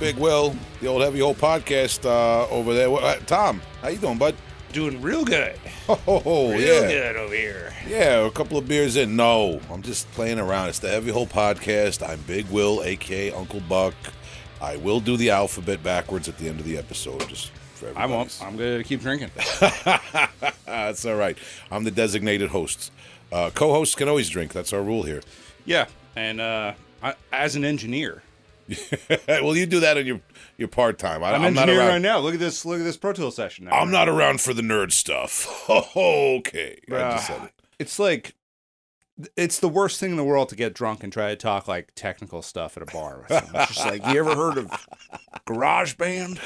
Big Will, the old Heavy Hole podcast uh, over there. Uh, Tom, how you doing, bud? Doing real good. Oh, Real yeah. good over here. Yeah, a couple of beers in. No, I'm just playing around. It's the Heavy Hole podcast. I'm Big Will, aka Uncle Buck. I will do the alphabet backwards at the end of the episode, just for I won't. I'm going to keep drinking. That's all right. I'm the designated host. Uh, co-hosts can always drink. That's our rule here. yeah. And uh, I, as an engineer, well, you do that in your your part time. I'm, I'm not around. right now. Look at this. Look at this Pro Tool session. Now. I'm not around for the nerd stuff. okay, I just said it. It's like it's the worst thing in the world to get drunk and try to talk like technical stuff at a bar. It's just like you ever heard of Garage Band?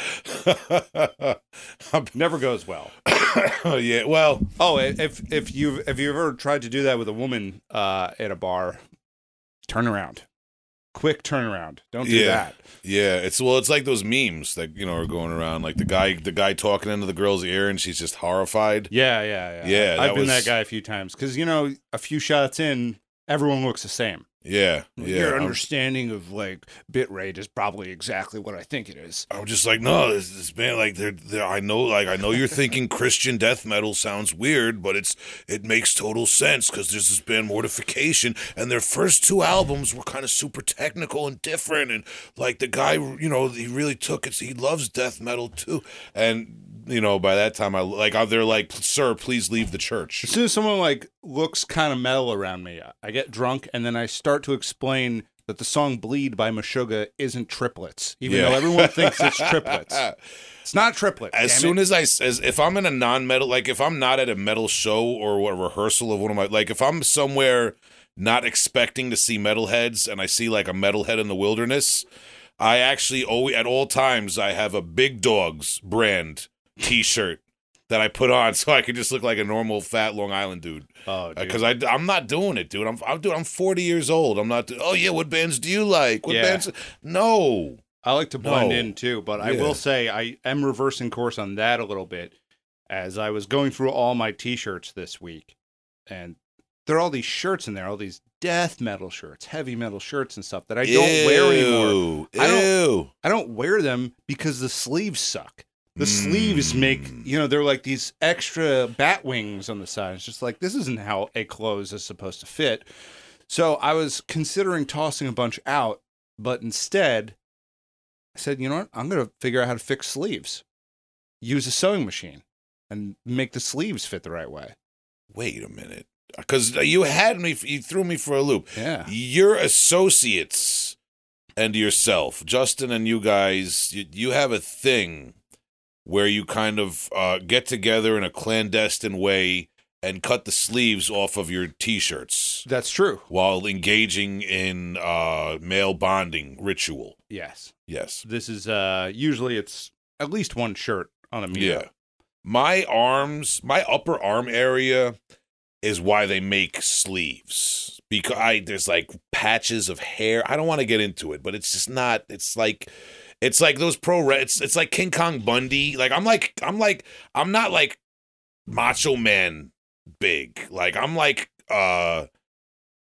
Never goes well. yeah. Well, Oh, if if you have you ever tried to do that with a woman uh, at a bar, turn around, quick turnaround. Don't do Yeah. that. yeah. It's well, it's like those memes that you know are going around, like the guy, the guy talking into the girl's ear, and she's just horrified. Yeah, yeah, yeah. Yeah, I've been was- that guy a few times because you know a few shots in, everyone looks the same. Yeah, yeah. Your I'm, understanding of like bit rate is probably exactly what I think it is. I'm just like, no, this, this band, like, they're, they're, I know, like, I know you're thinking Christian death metal sounds weird, but it's, it makes total sense because there's this band Mortification, and their first two albums were kind of super technical and different, and like the guy, you know, he really took it. He loves death metal too, and you know, by that time, I like, uh, they're like, sir, please leave the church. As soon as someone like looks kind of metal around me, I get drunk and then I start to explain that the song "Bleed" by Meshuggah isn't triplets, even Yeah. though everyone thinks it's triplets. It's not triplets. As soon as I as if I'm in a non-metal like if I'm not at a metal show or a rehearsal of one of my like if I'm somewhere not expecting to see metalheads and I see like a metalhead in the wilderness, I actually always at all times I have a Big Dogs brand T-shirt that I put on so I can just look like a normal fat Long Island dude. oh. Because uh, I I'm not doing it, dude. I'm I'm dude. I'm 40 years old. I'm not. do- Oh yeah, what bands do you like? What Yeah. bands? No. I like to blend No. in too, but I will say I am reversing course on that a little bit as I was going through all my t-shirts this week and there are all these shirts in there, all these death metal shirts, heavy metal shirts and stuff that I don't wear anymore. Ew. I don't- Ew. I don't wear them because the sleeves suck. The sleeves make, Mm. you know, they're like these extra bat wings on the side. It's just like this isn't how a clothes is supposed to fit. So I was considering tossing a bunch out, but instead I said, you know what? I'm going to figure out how to fix sleeves. Use a sewing machine and make the sleeves fit the right way. Wait a minute. Because you had me, you threw me for a loop. Yeah. Your associates and yourself, Justin and you guys, you, you have a thing where you kind of uh, get together in a clandestine way and cut the sleeves off of your t-shirts That's true. while engaging in uh, male bonding ritual. Yes. Yes. This is uh usually it's at least one shirt on a meetup. Yeah. My arms, my upper arm area is why they make sleeves. Because I there's like patches of hair. I don't want to get into it, but it's just not it's like it's like those pro it's it's like King Kong Bundy. Like I'm like I'm like I'm not like Macho Man big. Like I'm like uh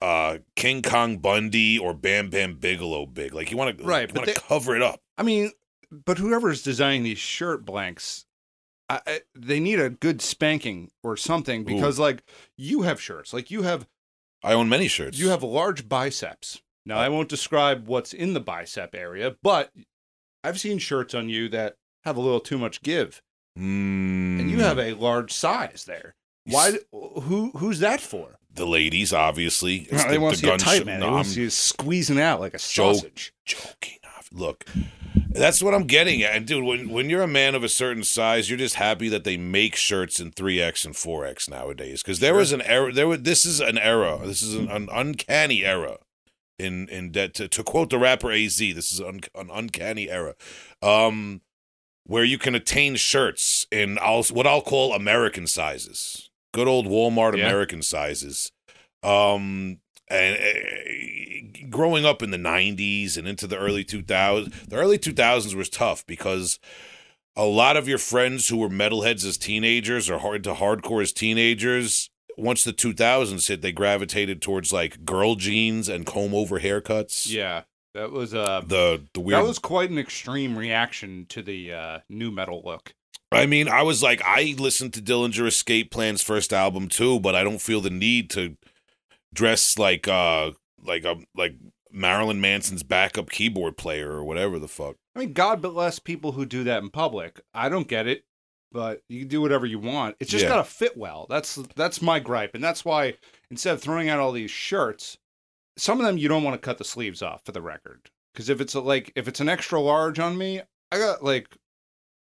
uh King Kong Bundy or Bam Bam Bigelow big. Like you want to Right, want to cover it up. I mean, but whoever's designing these shirt blanks, I, I, they need a good spanking or something because, like, you have shirts, like you have I own many shirts. you have large biceps. Now, I won't describe what's in the bicep area, but I've seen shirts on you that have a little too much give, Mm. and you have a large size there. Why? Who? Who's that for? the ladies, obviously. It's No, they the- want the to see tight, sh- man. No, they want to see squeezing out like a Joke. sausage. joking. Look, that's what I'm getting at. And dude, when when you're a man of a certain size, you're just happy that they make shirts in 3X and 4X nowadays. Because there was an era. There was this is an era. This is an, an uncanny era. In in that to, to quote the rapper Az, this is an, an uncanny era. Um, where you can attain shirts in I'll, what I'll call American sizes, good old Walmart Yeah. American sizes. Um, and uh, growing up in the 90s and into the early 2000s, the early 2000s was tough because a lot of your friends who were metalheads as teenagers or hard to hardcore as teenagers, once the 2000s hit, they gravitated towards like girl jeans and comb over haircuts. Yeah. That was uh The the weird. that was quite an extreme reaction to the uh nu metal look. I mean, I was like, I listened to Dillinger Escape Plan's first album too, but I don't feel the need to dress like uh like a like Marilyn Manson's backup keyboard player or whatever the fuck. I mean, God bless people who do that in public. I don't get it, but you can do whatever you want. It's just Yeah. gotta fit well. That's that's my gripe, and that's why instead of throwing out all these shirts, some of them you don't want to cut the sleeves off for the record. Because if it's a, like if it's an extra large on me, I got like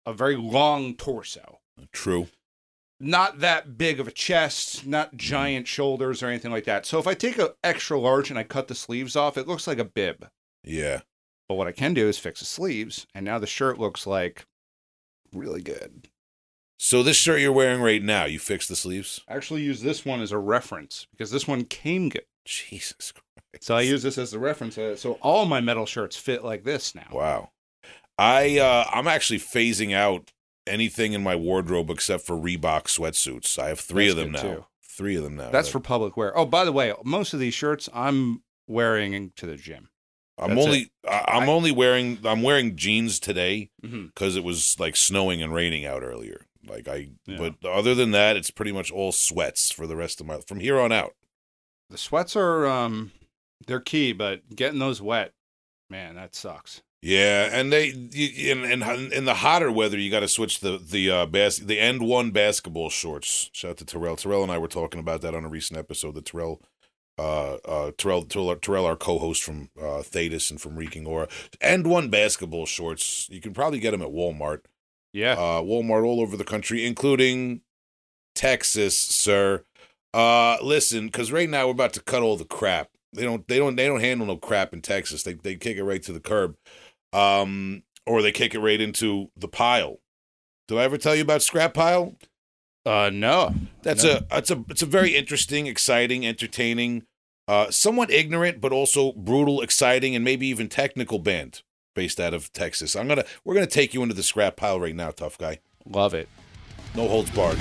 a very long torso. True. Not that big of a chest, not mm-hmm. giant shoulders or anything like that. So if I take an extra large and I cut the sleeves off, it looks like a bib. Yeah. But what I can do is fix the sleeves, and now the shirt looks like really good. So this shirt you're wearing right now, you fixed the sleeves? I actually use this one as a reference because this one came good. Jesus Christ. So I use this as the reference. Uh, So all my metal shirts fit like this now. Wow. I uh I'm actually phasing out anything in my wardrobe except for Reebok sweatsuits. I have 3 That's of them now. too. 3 of them now. That's for public wear. Oh, by the way, most of these shirts I'm wearing to the gym. I'm that's only I, I'm I- only wearing I'm wearing jeans today Mm-hmm. because it was like snowing and raining out earlier. Like I, Yeah. but other than that, it's pretty much all sweats for the rest of my from here on out. The sweats are um they're key, but getting those wet, man, that sucks. Yeah, and they you, in, in in the hotter weather, you got to switch the the uh bas- the AND1 basketball shorts. Shout out to Terrell. Terrell and I were talking about that on a recent episode. The Terrell. Uh, uh, Terrell, Terrell, Terrell, our co-host from uh, Thetis and from Reeking Aura, AND1 basketball shorts. You can probably get them at Walmart. Yeah. uh, Walmart all over the country, including Texas, sir. Uh, listen, because right now we're about to cut all the crap. They don't, they don't, they don't handle no crap in Texas. They they kick it right to the curb, um, or they kick it right into the pile. Did I ever tell you about scrap pile? Uh no. That's No. a that's a it's a very interesting, exciting, entertaining, uh, somewhat ignorant but also brutal, exciting, and maybe even technical band based out of Texas. I'm gonna we're gonna take you into the scrap pile right now, tough guy. Love it. No holds barred.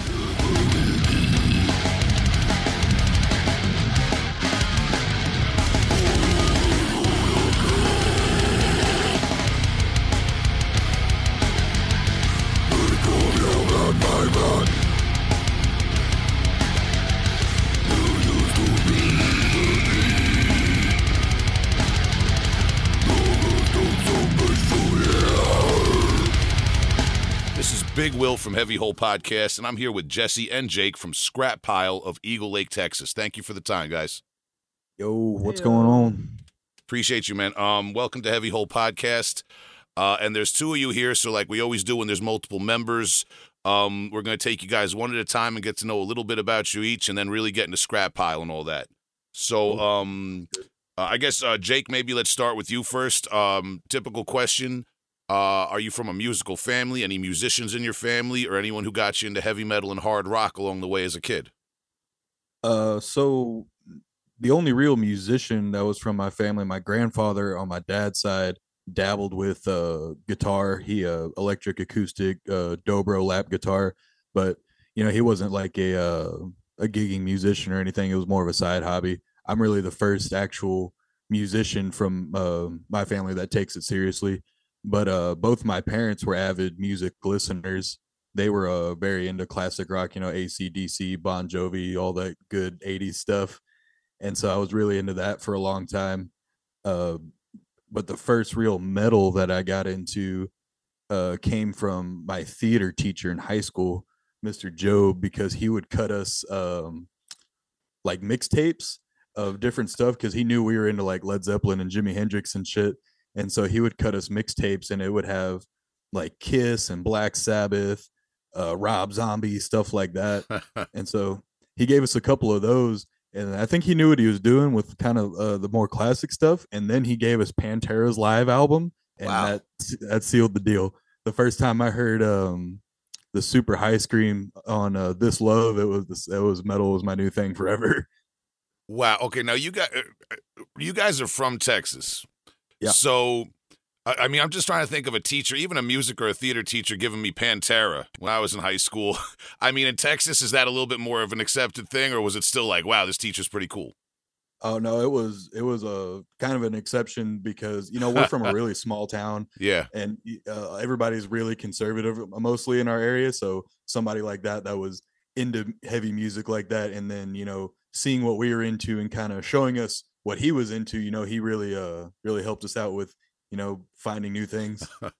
Will from Heavy Hole Podcast, and I'm here with Jesse and Jake from Scrap Pile of Eagle Lake, Texas. Thank you for the time, guys. Yo, what's going on? Appreciate you, man. Um, welcome to Heavy Hole Podcast. Uh, and there's two of you here, so like we always do when there's multiple members, um, we're going to take you guys one at a time and get to know a little bit about you each, and then really get into Scrap Pile and all that. So, um, uh, I guess uh, Jake, maybe let's start with you first. Um, typical question: uh, Are you from a musical family? Any musicians in your family, or anyone who got you into heavy metal and hard rock along the way as a kid? Uh, so the only real musician that was from my family, my grandfather on my dad's side, dabbled with uh guitar. He uh electric acoustic uh dobro lap guitar, but you know he wasn't like a uh a gigging musician or anything. It was more of a side hobby. I'm really the first actual musician from uh, my family that takes it seriously. But uh, both my parents were avid music listeners. They were uh, very into classic rock, you know, ACDC, Bon Jovi, all that good 80s stuff. And so I was really into that for a long time. Uh, but the first real metal that I got into uh, came from my theater teacher in high school, Mr. Job, because he would cut us um, like mixtapes of different stuff because he knew we were into like Led Zeppelin and Jimi Hendrix and shit. And so he would cut us mixtapes and it would have like Kiss and Black Sabbath, uh, Rob Zombie, stuff like that. and so he gave us a couple of those. And I think he knew what he was doing with kind of uh, the more classic stuff. And then he gave us Pantera's live album, and Wow. that that sealed the deal. The first time I heard um, the Super High Scream on uh, This Love, it was it was metal was my new thing forever. Wow. Okay. Now you guys, you guys are from Texas. Yeah. So, I I mean, I'm just trying to think of a teacher, even a music or a theater teacher, giving me Pantera when I was in high school. I mean, in Texas, is that a little bit more of an accepted thing, or was it still like, wow, this teacher's pretty cool? Oh no, it was it was a kind of an exception because you know we're from a really small town Yeah. and uh, everybody's really conservative uh, mostly in our area. So somebody like that that was into heavy music like that, and then you know seeing what we were into and kind of showing us what he was into, you know, he really uh really helped us out with you know finding new things.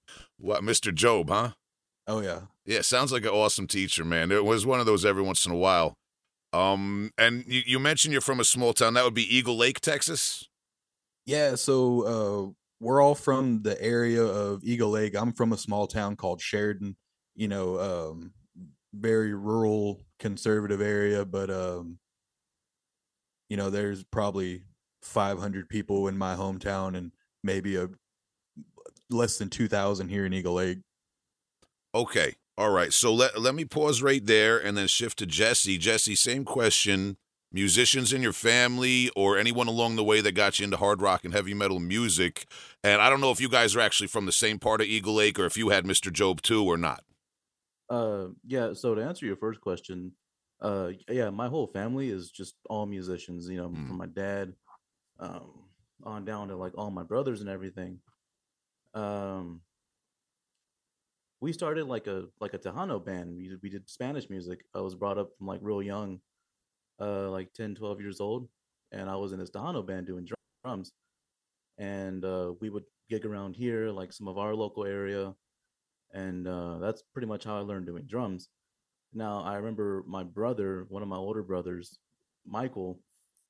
What, Mr. Job, huh? Oh yeah. Yeah, sounds like an awesome teacher, man. It was one of those every once in a while. Um, and you, you mentioned you're from a small town. That would be Eagle Lake, Texas. Yeah, so uh we're all from the area of Eagle Lake. I'm from a small town called Sheridan, you know, um very rural conservative area, but um you know, there's probably 500 people in my hometown and maybe a less than 2000 here in Eagle Lake. Okay. All right. So let let me pause right there and then shift to Jesse. Jesse, same question. Musicians in your family or anyone along the way that got you into hard rock and heavy metal music. And I don't know if you guys are actually from the same part of Eagle Lake or if you had Mr. Job too or not. Uh, yeah. So to answer your first question, uh, yeah, my whole family is just all musicians. You know, Mm. from my dad, um, on down to like all my brothers and everything. Um, we started like a like a Tejano band. We did, we did Spanish music. I was brought up from like real young, uh, like 10, 12 years old, and I was in this Tejano band doing drums. And uh, we would gig around here, like some of our local area, and uh, that's pretty much how I learned doing drums. Now I remember my brother, one of my older brothers, Michael,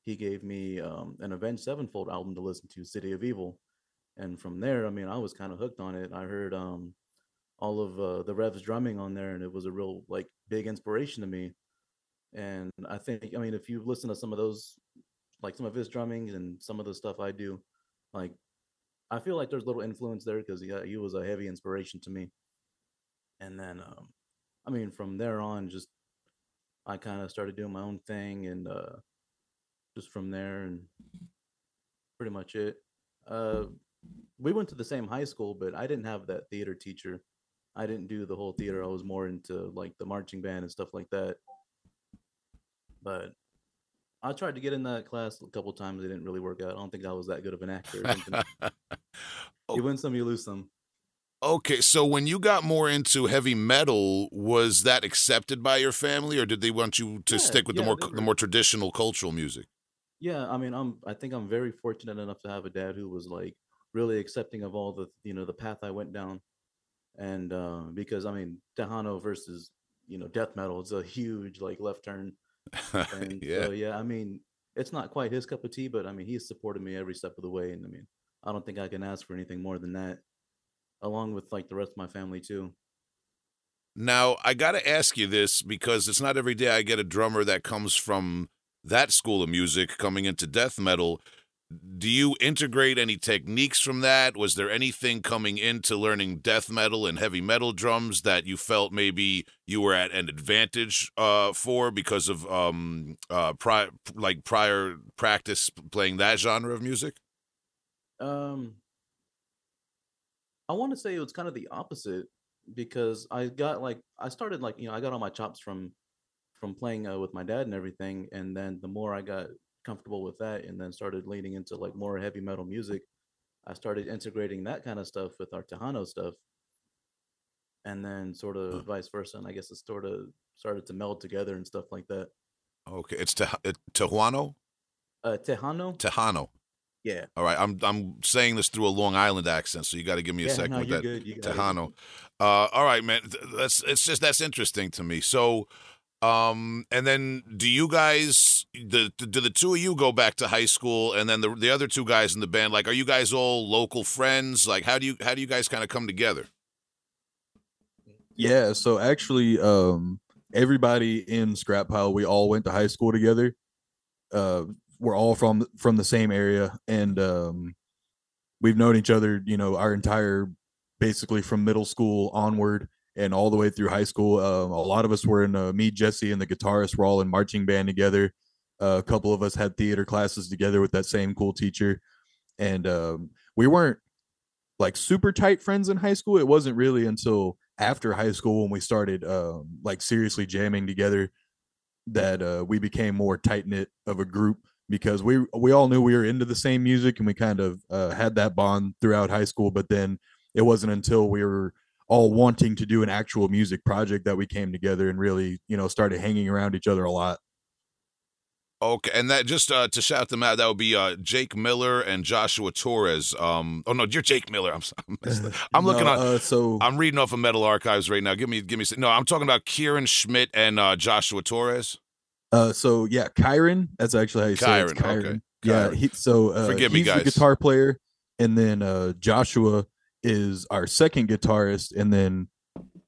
he gave me um, an Avenged Sevenfold album to listen to, City of Evil, and from there, I mean, I was kind of hooked on it. I heard um, all of uh, the Rev's drumming on there, and it was a real like big inspiration to me. And I think, I mean, if you listen to some of those, like some of his drumming and some of the stuff I do, like I feel like there's a little influence there because yeah, he was a heavy inspiration to me. And then, um, I mean, from there on, just I kind of started doing my own thing, and uh, just from there, and pretty much it. Uh, we went to the same high school, but I didn't have that theater teacher. I didn't do the whole theater. I was more into like the marching band and stuff like that. But I tried to get in that class a couple times. It didn't really work out. I don't think I was that good of an actor. or something. you win some, you lose some. Okay, so when you got more into heavy metal, was that accepted by your family, or did they want you to Yeah, stick with the more they the more traditional cultural music? Yeah, I mean, I'm I think I'm very fortunate enough to have a dad who was like really accepting of all the you know the path I went down, and uh, because I mean Tejano versus you know death metal, it's a huge like left turn, and yeah. so yeah, I mean it's not quite his cup of tea, but I mean he's supported me every step of the way, and I mean I don't think I can ask for anything more than that, along with like the rest of my family too. Now, I got to ask you this because it's not every day I get a drummer that comes from that school of music coming into death metal. Do you integrate any techniques from that? Was there anything coming into learning death metal and heavy metal drums that you felt maybe you were at an advantage uh, for because of um, uh, pri- like prior practice playing that genre of music? Um, I want to say it was kind of the opposite because I got like I started like you know I got all my chops from from playing uh, with my dad and everything, and then the more I got comfortable with that, and then started leaning into like more heavy metal music, I started integrating that kind of stuff with our Tejano stuff, and then sort of Huh. vice versa, and I guess it sort of started to meld together and stuff like that. Okay, it's Te- uh? Uh, Tejano, Tejano. yeah, All right, I'm I'm saying this through a Long Island accent, so you got to give me a yeah, second no, with that. good. You. Tejano. Uh, all right, man. That's it's just that's interesting to me. So, um, and then do you guys the do the two of you go back to high school, and then the the other two guys in the band? Like, are you guys all local friends? Like, how do you how do you guys kind of come together? Yeah, so actually, um, everybody in Scrap Pile, we all went to high school together. Uh, we're all from from the same area, and um, we've known each other, you know, our entire basically from middle school onward and all the way through high school. Um, a lot of us were in uh, me, Jesse, and the guitarist were all in marching band together. Uh, a couple of us had theater classes together with that same cool teacher, and um, we weren't like super tight friends in high school. It wasn't really until after high school when we started um, like seriously jamming together that uh, we became more tight knit of a group. because we we all knew we were into the same music and we kind of uh, had that bond throughout high school. But then it wasn't until we were all wanting to do an actual music project that we came together and really you know started hanging around each other a lot. Okay, and that just uh, to shout them out, that would be uh, Jake Miller and Joshua Torres. Um, oh no, you're Jake Miller. I'm up. I'm looking No, on. Uh, so I'm reading off of Metal Archives right now. Give me, give me. No, I'm talking about Kieran Schmidt and uh, Joshua Torres. Uh, so yeah, Kyron. That's actually how you say it. Kyron, okay. Kyron. Yeah. Kyron. He, so uh, Forgive me, guys. guitar player, and then uh, Joshua is our second guitarist, and then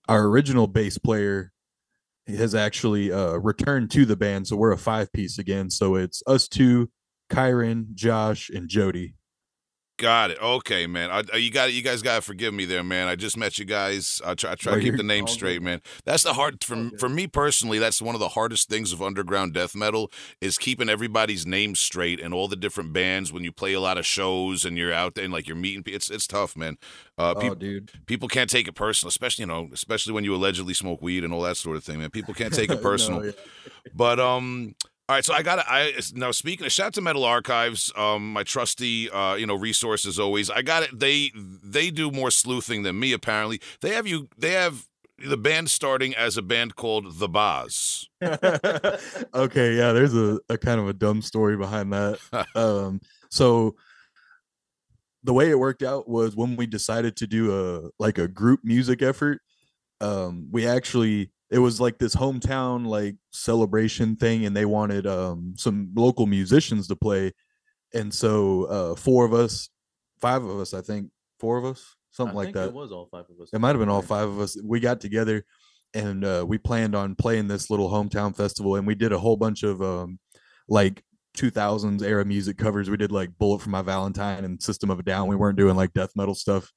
our original bass player has actually uh, returned to the band. So we're a five piece again. So it's us two, Kyron, Josh, and Jody. Got it. Okay, man. I, you got it. You guys got to forgive me there, man. I just met you guys. I try, I try to keep the name straight, man. That's the hard for for me personally. That's one of the hardest things of underground death metal is keeping everybody's name straight and all the different bands when you play a lot of shows and you're out there and like you're meeting. It's it's tough, man. Uh, Oh, dude. people can't take it personal, especially you know, especially when you allegedly smoke weed and all that sort of thing, man. People can't take it No, personal. yeah. But um, all right. So I got to I now speaking of shout out to Metal Archives, um, my trusty uh, you know resource as always. I got it. They they do more sleuthing than me apparently. They have you. They have the band starting as a band called The Boz. okay, yeah, there's a, a kind of a dumb story behind that. um, so the way it worked out was when we decided to do a like a group music effort, um, we actually it was like this hometown like celebration thing, and they wanted um some local musicians to play, and so uh four of us, five of us, I think, four of us, something I like think that. It was all five of us. It might have been all five of us. We got together and uh, we planned on playing this little hometown festival, and we did a whole bunch of um, like 2000s era music covers. We did like Bullet for My Valentine and System of a Down. We weren't doing like death metal stuff,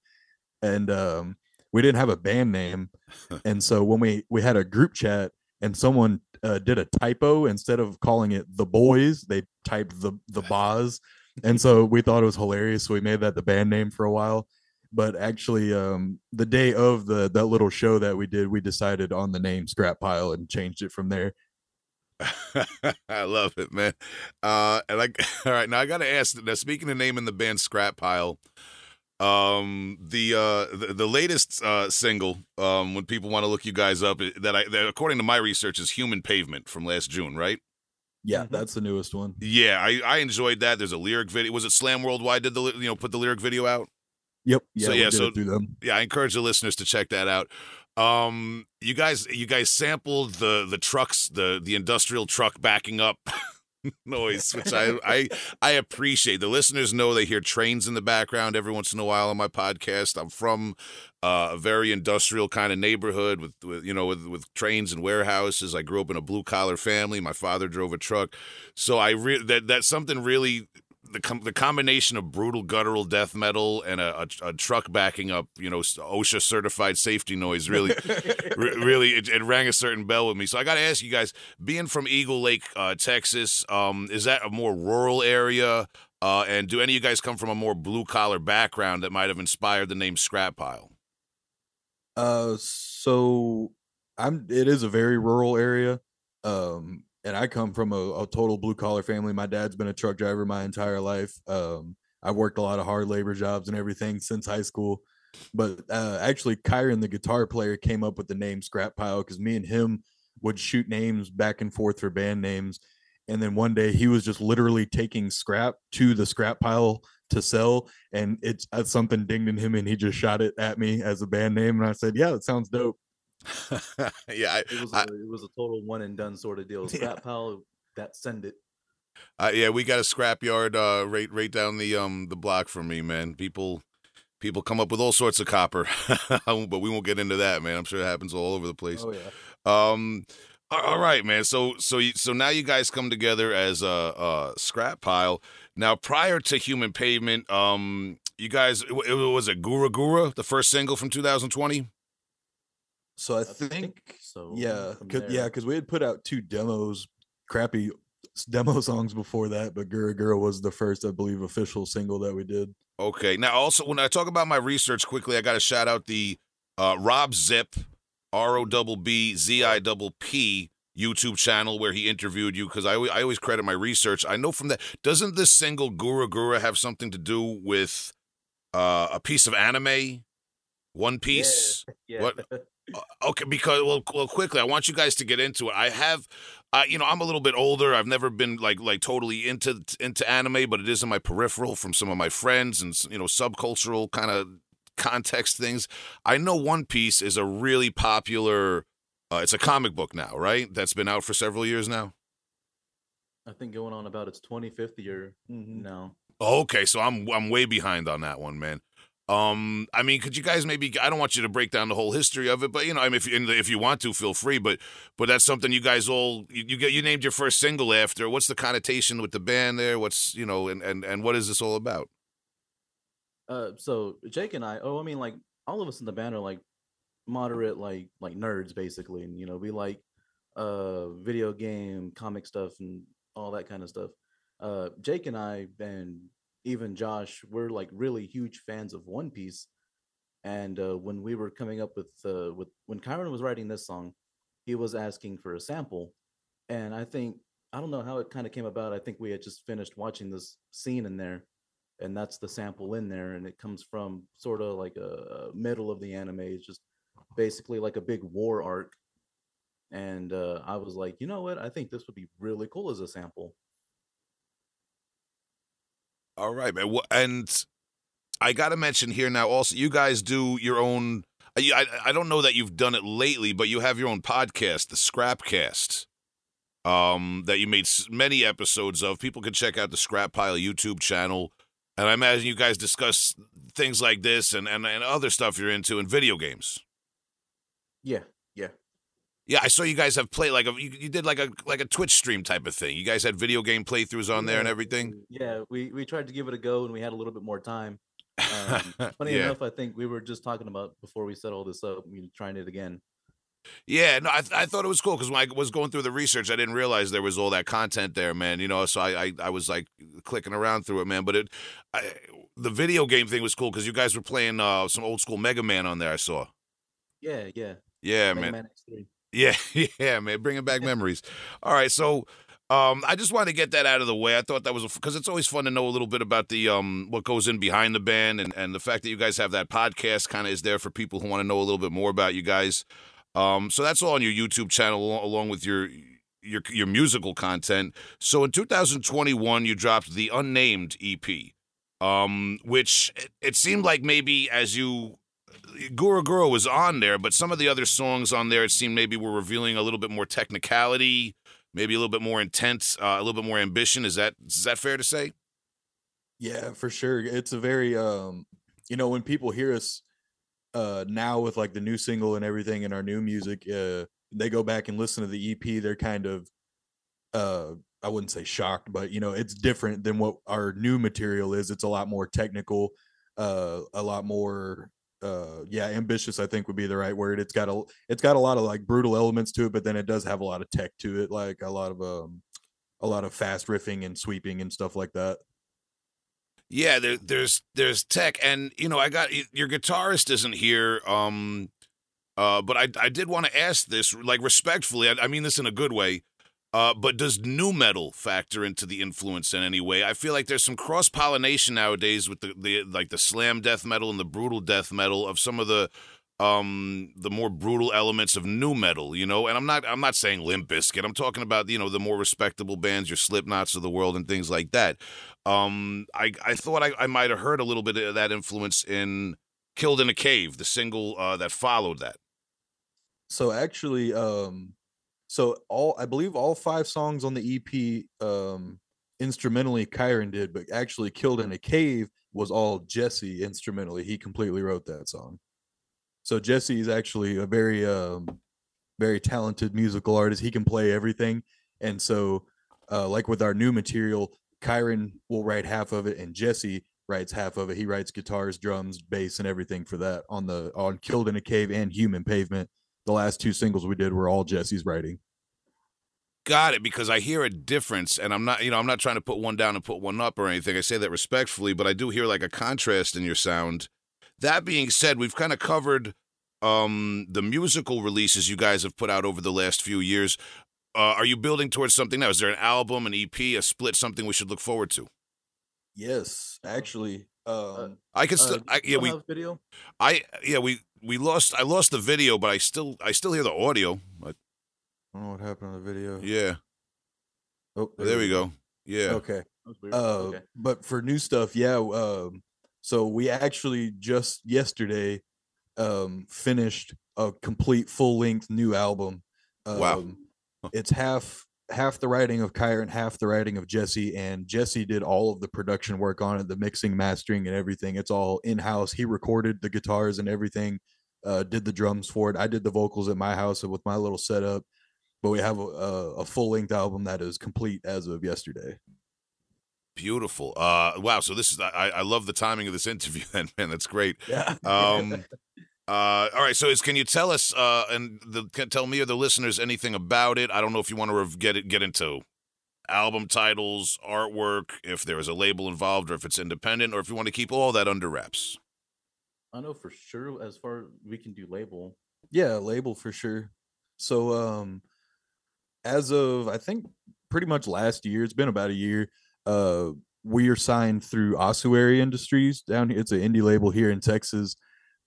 and um, we didn't have a band name. and so when we we had a group chat, and someone uh, did a typo instead of calling it the boys, they typed the the Boz, and so we thought it was hilarious. So we made that the band name for a while but actually um the day of the that little show that we did we decided on the name scrap pile and changed it from there I love it, man. Uh, and I all right now I got to ask. Now speaking of naming the band Scrap Pile, um, the uh the, the latest uh single um when people want to look you guys up eh, that I that according to my research is Human Pavement from last June, right? yeah Mhm. that's the newest one Yeah, I, I enjoyed that. There's a lyric video. Was it Slam Worldwide did the you know put the lyric video out? yep yeah, So, yeah, so- it through them Yeah, I encourage the listeners to check that out. Um, you guys, you guys sampled the the trucks, the the industrial truck backing up noise, which I I I appreciate. The listeners know they hear trains in the background every once in a while on my podcast. I'm from uh, a very industrial kind of neighborhood with, with you know with with trains and warehouses. I grew up in a blue collar family. My father drove a truck, so I re- that that's something really the com- the combination of brutal guttural death metal and a, a, a truck backing up, you know, OSHA certified safety noise really, re- really, it, it rang a certain bell with me. So I got to ask you guys, being from Eagle Lake, uh, Texas, um, is that a more rural area? Uh, and do any of you guys come from a more blue collar background that might have inspired the name Scrap Pile? uh so i'm it is a very rural area um and i come from a, a total blue collar family. My dad's been a truck driver my entire life. Um i've worked a lot of hard labor jobs and everything since high school. But uh actually kyron the guitar player came up with the name scrap pile because me and him would shoot names back and forth for band names. And then one day he was just literally taking scrap to the scrap pile to sell and it's uh, something dinged in him and he just shot it at me as a band name and i said yeah that sounds dope yeah, I, It was I- a, it was a total one and done sort of deal. Scrap pile that send it. Uh, yeah, we got a scrapyard uh, right right down the um the block from me, man. People people come up with all sorts of copper, but we won't get into that, man. I'm sure it happens all over the place. oh yeah Um, all right, man. So so you, so now you guys come together as a, a scrap pile. Now, prior to Human Pavement, um, you guys it, it was a Gura Gura, the first single from 2020. So i, I think, think so. yeah from 'cause- there. yeah because we had put out two demos crappy demo songs before that but gura gura was the first i believe official single that we did Okay. Now, also when I talk about my research quickly, I got to shout out the uh, Robb Zipp, R O double B Z I double P YouTube channel where he interviewed you? Because I, I always credit my research. I know from that. Doesn't this single Gura Gura have something to do with uh, a piece of anime? One Piece? Yeah. What- Uh, Okay, because well, well, quickly, I want you guys to get into it. I have, uh, you know, I'm a little bit older. I've never been like like totally into into anime, but it is in my peripheral from some of my friends and you know subcultural kind of context things. I know One Piece is a really popular. Uh, it's a comic book now, right? That's been out for several years now. I think going on about its 25th year Mm-hmm. now. Okay, so I'm I'm way behind on that one, man. Um, I mean, could you guys maybe? I don't want you to break down the whole history of it, but you know, I mean, if you, if you want to, feel free. But but that's something you guys all you, you get. You named your first single after. What's the connotation with the band there? What's you know, and and and what is this all about? Uh, so Jake and I, oh, I mean, like all of us in the band are like moderate, like like nerds, basically, and you know, we like uh video game, comic stuff, and all that kind of stuff. Uh, Jake and I, and even Josh, we're like really huge fans of One Piece. And uh, when we were coming up with uh, with when Kyron was writing this song, he was asking for a sample, and I think I don't know how it kind of came about. I think we had just finished watching this scene in there, and that's the sample in there and it comes from sort of like a, middle of the anime it's just basically like a big war arc and uh, i was like you know what i think this would be really cool as a sample All right, man. And I got to mention here now. Also, you guys do your own. I, I I don't know that you've done it lately, but you have your own podcast, the Scrapcast. Um, that you made many episodes of. People can check out the Scrap Pile YouTube channel, and I imagine you guys discuss things like this and and, and other stuff you're into in video games. yeah yeah I saw you guys have played like a you, you did like a like a Twitch stream type of thing. You guys had video game playthroughs on there and everything. yeah we we tried to give it a go and we had a little bit more time um, funny yeah. enough i think we were just talking about before we set all this up we trying it again Yeah, no, I, th- I thought it was cool because when I was going through the research, I didn't realize there was all that content there, man. You know, so I I, I was like clicking around through it, man. But it, I, the video game thing was cool because you guys were playing uh, some old school Mega Man on there. I saw. yeah yeah Yeah, Mega man. Man X3. Yeah, yeah, man. Bringing back memories. All right, so. Um, I just wanted to get that out of the way. I thought that was because it's always fun to know a little bit about the um what goes in behind the band and and the fact that you guys have that podcast kind of is there for people who want to know a little bit more about you guys. Um, so that's all on your YouTube channel along with your your your musical content. So in 2021, you dropped the Unnamed EP, um, which it, it seemed like maybe as you Gura Gura was on there, but some of the other songs on there it seemed maybe were revealing a little bit more technicality, maybe a little bit more intense, uh, a little bit more ambition. Is that is that fair to say? Yeah, for sure. It's a very um you know, when people hear us uh now with like the new single and everything and our new music, uh they go back and listen to the EP, they're kind of uh I wouldn't say shocked, but you know, it's different than what our new material is. It's a lot more technical, uh a lot more uh yeah, ambitious I think would be the right word. It's got a it's got a lot of like brutal elements to it, but then it does have a lot of tech to it, like a lot of um a lot of fast riffing and sweeping and stuff like that. Yeah, there, there's there's tech, and you know, I got your guitarist isn't here. Um, uh, but I I did want to ask this, like respectfully. I, I mean this in a good way. Uh, but does nu metal factor into the influence in any way? I feel like there's some cross pollination nowadays with the, the like the slam death metal and the brutal death metal of some of the um the more brutal elements of nu metal, you know. And I'm not I'm not saying Limp Bizkit. I'm talking about you know the more respectable bands, your Slipknots of the world, and things like that. Um, I I thought I, I might have heard a little bit of that influence in "Killed in a Cave," the single uh, that followed that. So actually, um, so all I believe all five songs on the EP, um, instrumentally Kyron did, but actually "Killed in a Cave" was all Jesse instrumentally. He completely wrote that song. So Jesse is actually a very, um, very talented musical artist. He can play everything, and so, uh, like with our new material, Kyron will write half of it, and Jesse writes half of it. He writes guitars, drums, bass, and everything for that on the on "Killed in a Cave" and "Human Pavement." The last two singles we did were all Jesse's writing. Got it because I hear a difference, and I'm not, you know, I'm not trying to put one down and put one up or anything. I say that respectfully, but I do hear like a contrast in your sound. That being said, we've kind of covered um, the musical releases you guys have put out over the last few years. uh, are you building towards something now? Is there an album, an EP, a split, something we should look forward to? Yes, actually. Um, I can still, Uh, I, yeah, we, video. I, yeah, we, we lost, I lost the video, but I still, I still hear the audio. But I don't know what happened on the video. yeah, Oh, there we go. Yeah. Okay. That was weird. Uh, okay. but for new stuff, yeah. Um, so we actually just yesterday um finished a complete full length new album. Um, Wow. It's half half the writing of Kyron, half the writing of Jesse, and Jesse did all of the production work on it, the mixing, mastering, and everything. It's all in house. He recorded the guitars and everything, uh, did the drums for it. I did the vocals at my house with my little setup. But we have a, a, a full length album that is complete as of yesterday. Beautiful. Uh, wow. So this is, I, I love the timing of this interview then, man. That's great. Yeah. Um, uh, all right. So, is can you tell us uh, and the, can tell me or the listeners anything about it? I don't know if you want to rev- get it get into album titles, artwork, if there is a label involved, or if it's independent, or if you want to keep all that under wraps. I know for sure as far we can do label. Yeah, label for sure. So um as of I think pretty much last year, it's been about a year, uh we are signed through Ossuary Industries down here. It's an indie label here in Texas.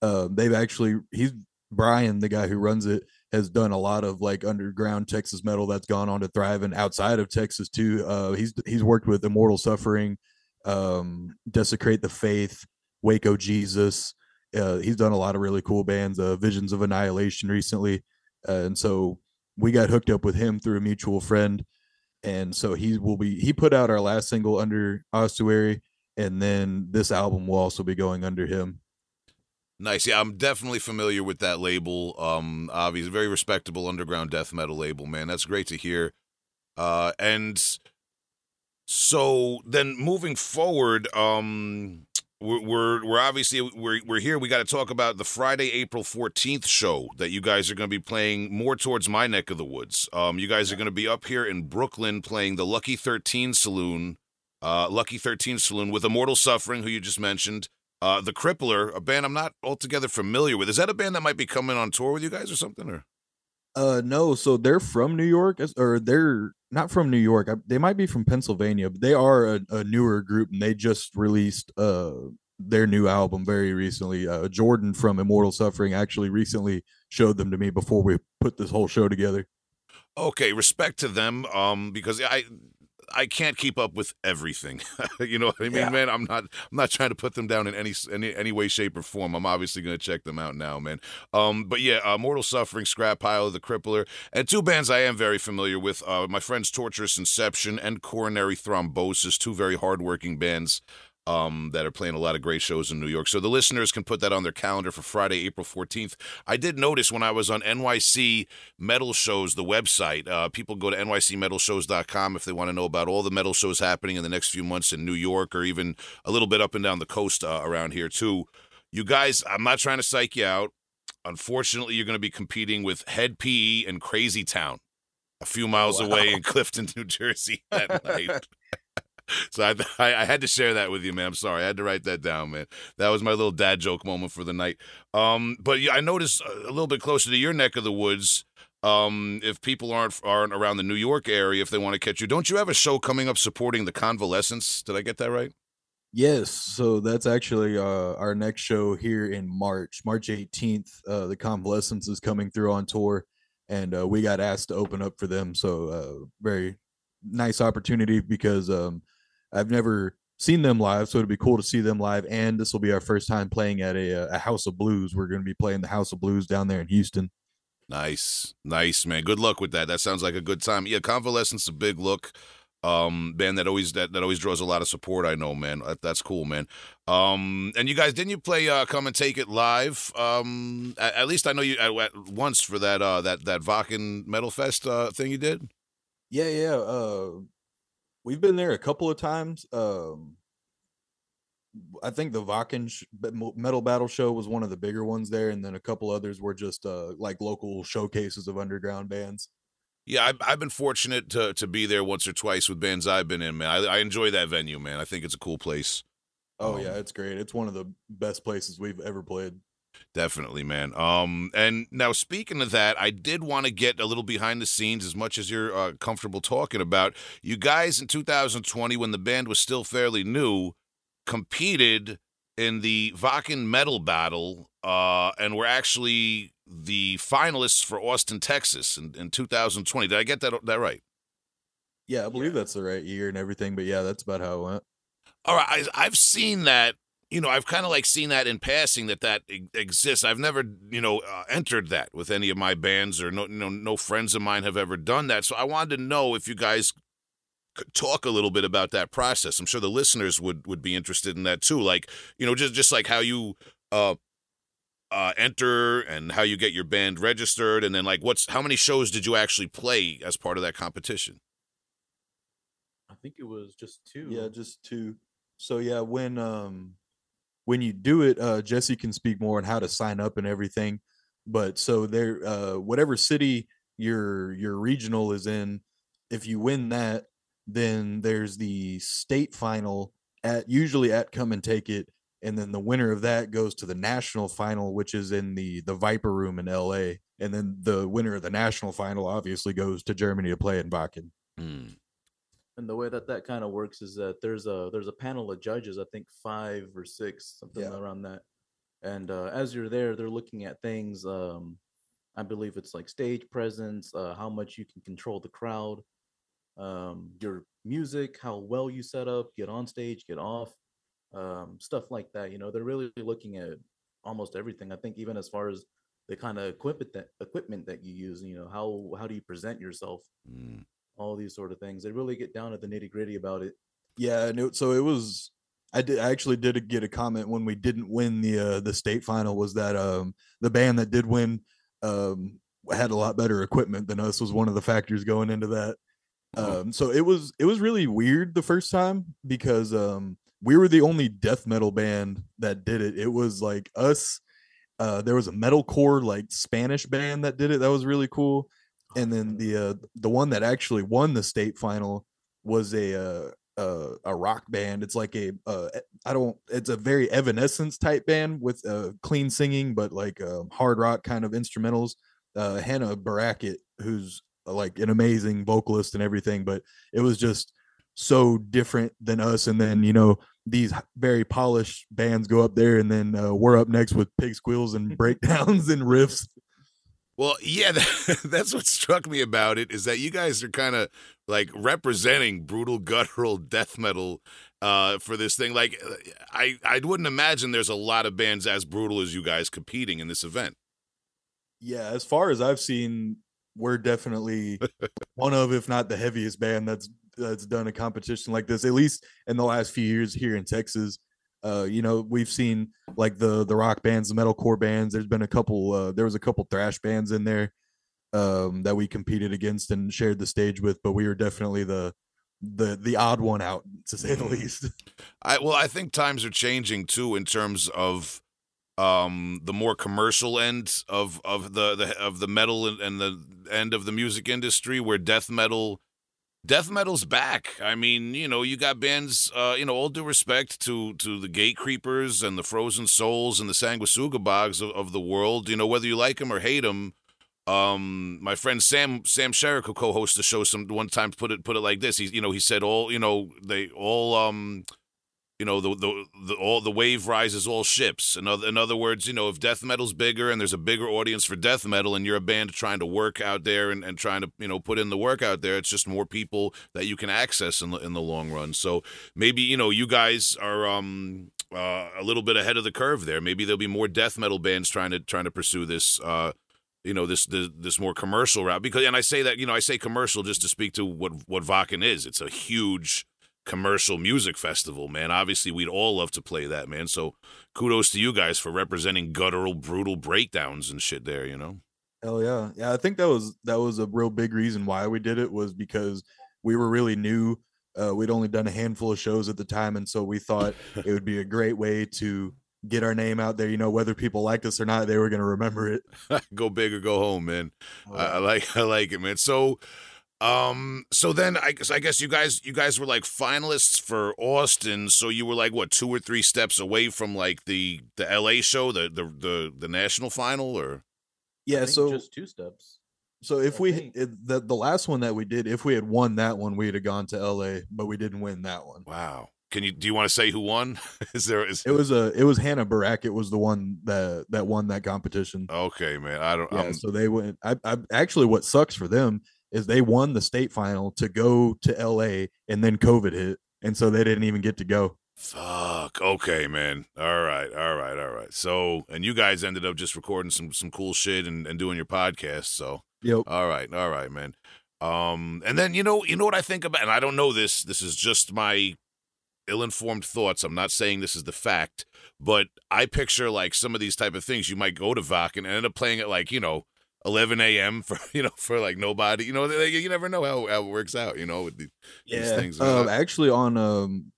Um they've actually he's Brian, the guy who runs it, has done a lot of like underground Texas metal that's gone on to thrive and outside of Texas too. Uh he's he's worked with Immortal Suffering, um, Desecrate the Faith, Waco Jesus, uh, he's done a lot of really cool bands, uh, Visions of Annihilation recently, uh, and so we got hooked up with him through a mutual friend, and so he will be he put out our last single under Ossuary, and then this album will also be going under him. Nice. Yeah, I'm definitely familiar with that label. Um, obviously, very respectable underground death metal label, man. That's great to hear. Uh, and so then moving forward, um, we're we're, we're obviously we're we're here. We got to talk about the Friday, April 14th show that you guys are going to be playing more towards my neck of the woods. Um, you guys are going to be up here in Brooklyn playing the Lucky 13 Saloon, uh, Lucky 13 Saloon with Immortal Suffering, who you just mentioned. Uh, the Crippler, a band I'm not altogether familiar with. Is that a band that might be coming on tour with you guys or something? Or Uh, no, so they're from New York, or they're not from New York. I, they might be from Pennsylvania, but they are a, a newer group, and they just released uh their new album very recently. Uh, Jordan from Immortal Suffering actually recently showed them to me before we put this whole show together. okay, respect to them. Um, because I I can't keep up with everything. you know what I mean, Yeah. man? I'm not I'm not trying to put them down in any any any way, shape, or form. I'm obviously going to check them out now, man. Um, but yeah, uh, Mortal Suffering, Scrap Pile, The Crippler, and two bands I am very familiar with. Uh, my friends Torturous Inception and Coronary Thrombosis, two very hardworking bands. Um, that are playing a lot of great shows in New York. So the listeners can put that on their calendar for Friday, April 14th. I did notice when I was on NYC Metal Shows, the website, uh, people go to nycmetalshows.com if they want to know about all the metal shows happening in the next few months in New York or even a little bit up and down the coast uh, around here, too. You guys, I'm not trying to psych you out. Unfortunately, you're going to be competing with Hed PE and Crazy Town a few miles away in Clifton, New Jersey that night. So I, I I had to share that with you, man. I'm sorry, I had to write that down, man. That was my little dad joke moment for the night. Um, but yeah, I noticed a little bit closer to your neck of the woods. Um, if people aren't aren't around the New York area, if they want to catch you, don't you have a show coming up supporting the Convalescence? Did I get that right? Yes, so that's actually uh, our next show here in March, March 18th. Uh, the Convalescence is coming through on tour, and uh, we got asked to open up for them. So, uh, very nice opportunity because um, I've never seen them live, so it'd be cool to see them live. And this will be our first time playing at a, uh, a House of Blues. We're going to be playing the House of Blues down there in Houston. Nice, nice, man. Good luck with that. That sounds like a good time. Yeah, Convalescence a big look. Um, band that always that, that always draws a lot of support. I know, man. That, that's cool, man. Um, and you guys didn't you play uh, "Come and Take It" live? Um, at, at least I know you at, at once for that uh that that Vakken Metal Fest uh thing you did. Yeah, yeah. Uh, we've been there a couple of times. Um, I think the Vakken Metal Battle Show was one of the bigger ones there, and then a couple others were just uh, like local showcases of underground bands. Yeah, I've, I've been fortunate to to be there once or twice with bands I've been in. Man, I, I enjoy that venue, man. I think it's a cool place. Oh Um, yeah, it's great. It's one of the best places we've ever played. Definitely, man. Um, and now speaking of that, I did want to get a little behind the scenes, as much as you're uh, comfortable talking about. You guys in 2020, when the band was still fairly new, competed in the Wacken Metal Battle, uh, and were actually the finalists for Austin, Texas, in, in 2020. Did I get that that right? Yeah, I believe that's the right year and everything. But yeah, that's about how it went. All right, I, I've seen that. You know, I've kind of like seen that in passing that that e- exists. I've never, you know, uh, entered that with any of my bands, or no, no, no friends of mine have ever done that. So I wanted to know if you guys could talk a little bit about that process. I'm sure the listeners would would be interested in that too. Like, you know, just just like how you uh uh enter and how you get your band registered, and then like what's how many shows did you actually play as part of that competition? I think it was just two. Yeah, just two. So yeah, when um when you do it, uh Jesse can speak more on how to sign up and everything. But so there uh whatever city your your regional is in, if you win that, then there's the state final at usually at come and take it and then the winner of that goes to the national final which is in the the Viper room in LA and then the winner of the national final obviously goes to Germany to play in Wacken. Hmm. And the way that that kind of works is that there's a there's a panel of judges, I think five or six, something Yeah. around that. And uh, as you're there, they're looking at things. Um, I believe it's like stage presence, uh, how much you can control the crowd, um, your music, how well you set up, get on stage, get off, um, stuff like that. You know, they're really looking at almost everything. I think even as far as the kind of equipment that equipment that you use. You know, how how do you present yourself? Mm. All these sort of things. They really get down to the nitty gritty about it. Yeah, and it, so it was. I did. I actually did get a comment when we didn't win the uh, the state final. Was that um the band that did win um had a lot better equipment than us was one of the factors going into that. Oh. Um, so it was it was really weird the first time because um we were the only death metal band that did it. It was like us. Uh, there was a metalcore like Spanish band that did it. That was really cool. And then the uh, the one that actually won the state final was a uh, uh, a rock band. It's like a uh, I don't. It's a very Evanescence type band with uh, clean singing, but like um, hard rock kind of instrumentals. Uh, Hannah Barackett, who's uh, like an amazing vocalist and everything, but it was just so different than us. And then you know these very polished bands go up there, and then uh, we're up next with pig squeals and breakdowns and riffs. Well, yeah, that, that's what struck me about it is that you guys are kind of like representing brutal guttural death metal uh, for this thing. Like, I I wouldn't imagine there's a lot of bands as brutal as you guys competing in this event. Yeah, as far as I've seen, we're definitely one of, if not the heaviest band that's that's done a competition like this, at least in the last few years here in Texas. Uh, you know, we've seen like the the rock bands, the metalcore bands. There's been a couple. Uh, there was a couple thrash bands in there um, that we competed against and shared the stage with, but we were definitely the the the odd one out, to say the least. I well, I think times are changing too in terms of um the more commercial end of of the, the of the metal and, and the end of the music industry where death metal death metal's back. I mean you know you got bands uh you know all due respect to to the Gatecreepers and the frozen souls and the Sanguisugaboggs of, of the world you know whether you like them or hate them um my friend sam sam sherrick who co-hosts the show some one time put it put it like this. He you know he said all you know they all um you know the the, the all the wave rises all ships. In other, in other words you know if death metal's bigger and there's a bigger audience for death metal and you're a band trying to work out there and, and trying to you know put in the work out there it's just more people that you can access in the, in the long run. So maybe you know you guys are um uh, a little bit ahead of the curve there. Maybe there'll be more death metal bands trying to trying to pursue this uh you know this, this this more commercial route. Because and I say that you know I say commercial just to speak to what what Wacken is. It's a huge commercial music festival, man. Obviously, we'd all love to play that, man. So kudos to you guys for representing guttural, brutal breakdowns and shit there, you know? Hell yeah. Yeah, I think that was that was a real big reason why we did it was because we were really new. Uh, we'd only done a handful of shows at the time, and so we thought it would be a great way to get our name out there. You know, whether people liked us or not, they were going to remember it. go big or go home, man. I, I like I like it, man. So Um. So then, I guess I guess you guys you guys were like finalists for Austin. So you were like what two or three steps away from like the the L.A. show, the the the, the national final, or Yeah, so just two steps. so if I we think- it, the the last one that we did, if we had won that one, we'd have gone to L.A., but we didn't win that one. wow. Can you do you want to say who won? is there is It was a it was Hannah Barak. It was the one that that won that competition. okay, man. I don't. Yeah, I'm, so they went. I, I actually, what sucks for them is they won the state final to go to L.A. and then COVID hit, and so they didn't even get to go. Fuck. Okay, man. All right. All right. All right. So, and you guys ended up just recording some some cool shit and, and doing your podcast. So, Yep. all right. All right, man. Um, and then you know, you know what I think about, and I don't know this. This is just my ill-informed thoughts. I'm not saying this is the fact, but I picture like some of these type of things. You might go to Vok and end up playing it like you know. 11 a.m. for you know for like nobody you know they, you never know how, how it works out you know with the, these things man. actually, on um,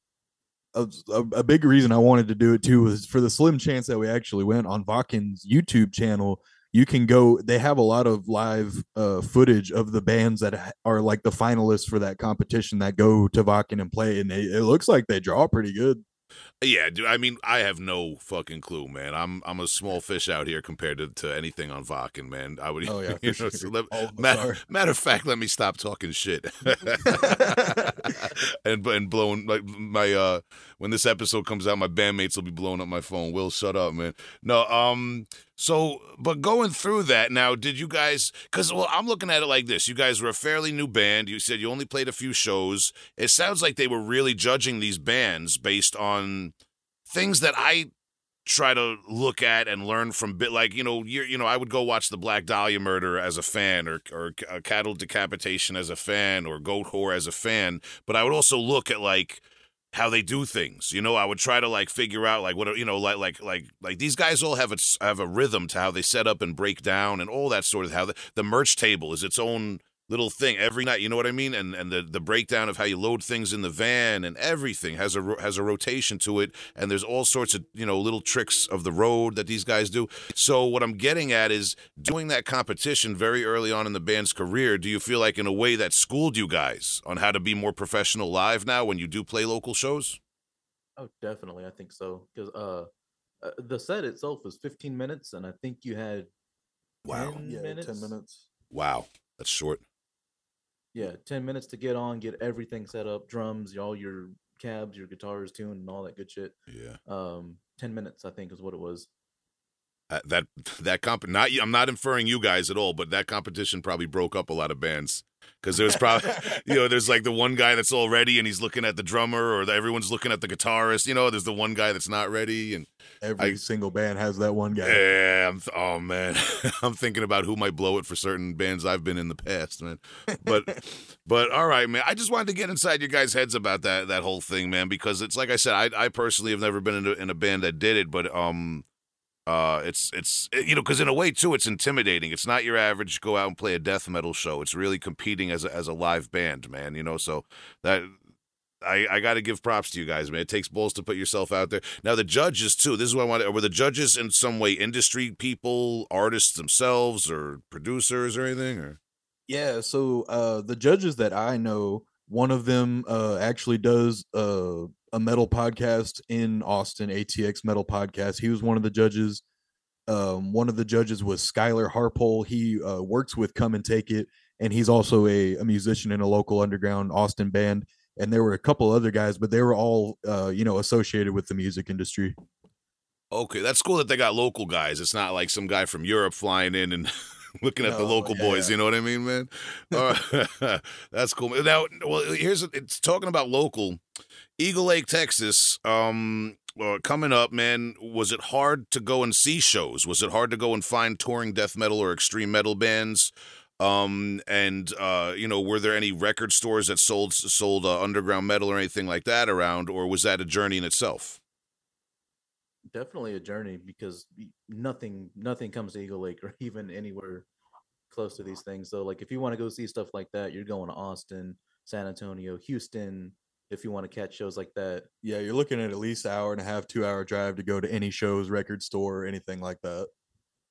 a, a, a big reason I wanted to do it too was for the slim chance that we actually went on Wacken's YouTube channel. You can go. They have a lot of live uh, footage of the bands that are like the finalists for that competition that go to Vakin and play, and they, it looks like they draw pretty good. Yeah, dude. I mean, I have no fucking clue, man. I'm I'm a small fish out here compared to, to anything on Wacken, man. I would. Oh yeah, you know, sure. so let- us matter, matter of fact, let me stop talking shit and and blowing like my uh when this episode comes out, my bandmates will be blowing up my phone. Will shut up, man. No, um. So, but going through that now, did you guys? Because well, I'm looking at it like this: you guys were a fairly new band. You said you only played a few shows. It sounds like they were really judging these bands based on things that I try to look at and learn from bit like you know you you know I would go watch the Black Dahlia murder as a fan or or cattle decapitation as a fan or Goatwhore as a fan but I would also look at like how they do things you know? I would try to like figure out like what you know like like like like these guys all have a have a rhythm to how they set up and break down and all that sort of how the, the merch table is its own little thing every night. You know what I mean? And and the the breakdown of how you load things in the van and everything has a has a rotation to it. And there's all sorts of you know little tricks of the road that these guys do. So what I'm getting at is doing that competition very early on in the band's career. Do you feel like in a way that schooled you guys on how to be more professional live now when you do play local shows? Oh, definitely. I think so. Because uh, uh, the set itself was 15 minutes, and I think you had Wow. 10 Yeah, minutes. ten minutes. Wow, that's short. Yeah, 10 minutes to get on, get everything set up, drums, all your cabs, your guitars tuned, and all that good shit. Yeah. Um, 10 minutes, I think, is what it was. Uh, that that comp not I'm not inferring you guys at all, but that competition probably broke up a lot of bands because there's probably you know there's like the one guy that's all ready and he's looking at the drummer or the, everyone's looking at the guitarist. You know, there's the one guy that's not ready and Every I- single band has that one guy. yeah, I'm th- oh man, I'm thinking about who might blow it for certain bands I've been in the past, man. But but all right, man. I just wanted to get inside your guys' heads about that that whole thing, man, because it's like I said, I I personally have never been in a, in a band that did it, but um. Uh, it's it's you know because in a way too it's intimidating. It's not your average go out and play a death metal show. It's really competing as a, as a live band, man. You know, so that I, I got to give props to you guys, man. It takes balls to put yourself out there. Now the judges too. This is what I want. Were the judges in some way industry people, artists themselves, or producers or anything? Or Yeah, so uh the judges that I know, one of them uh actually does uh a metal podcast in Austin, ATX Metal Podcast. He was one of the judges. Um one of the judges was Skylar Harpole. He uh works with Come and Take It and he's also a, a musician in a local underground Austin band. And there were a couple other guys, but they were all uh you know associated with the music industry. okay, that's cool that they got local guys. It's not like some guy from Europe flying in and. Looking at the local yeah, boys, yeah. you know what I mean, man. Right. that's cool. Now, well, here's it's talking about local. Eagle Lake, Texas. Um, uh, coming up, man. Was it hard to go and see shows? Was it hard to go and find touring death metal or extreme metal bands? Um, and uh, you know, were there any record stores that sold sold uh, underground metal or anything like that around, or was that a journey in itself? Definitely a journey because nothing nothing comes to Eagle Lake or even anywhere close to these things. So like if you want to go see stuff like that, you're going to Austin, San Antonio, Houston. If you want to catch shows like that, Yeah, you're looking at at least hour and a half, two hour drive to go to any shows, record store, or anything like that.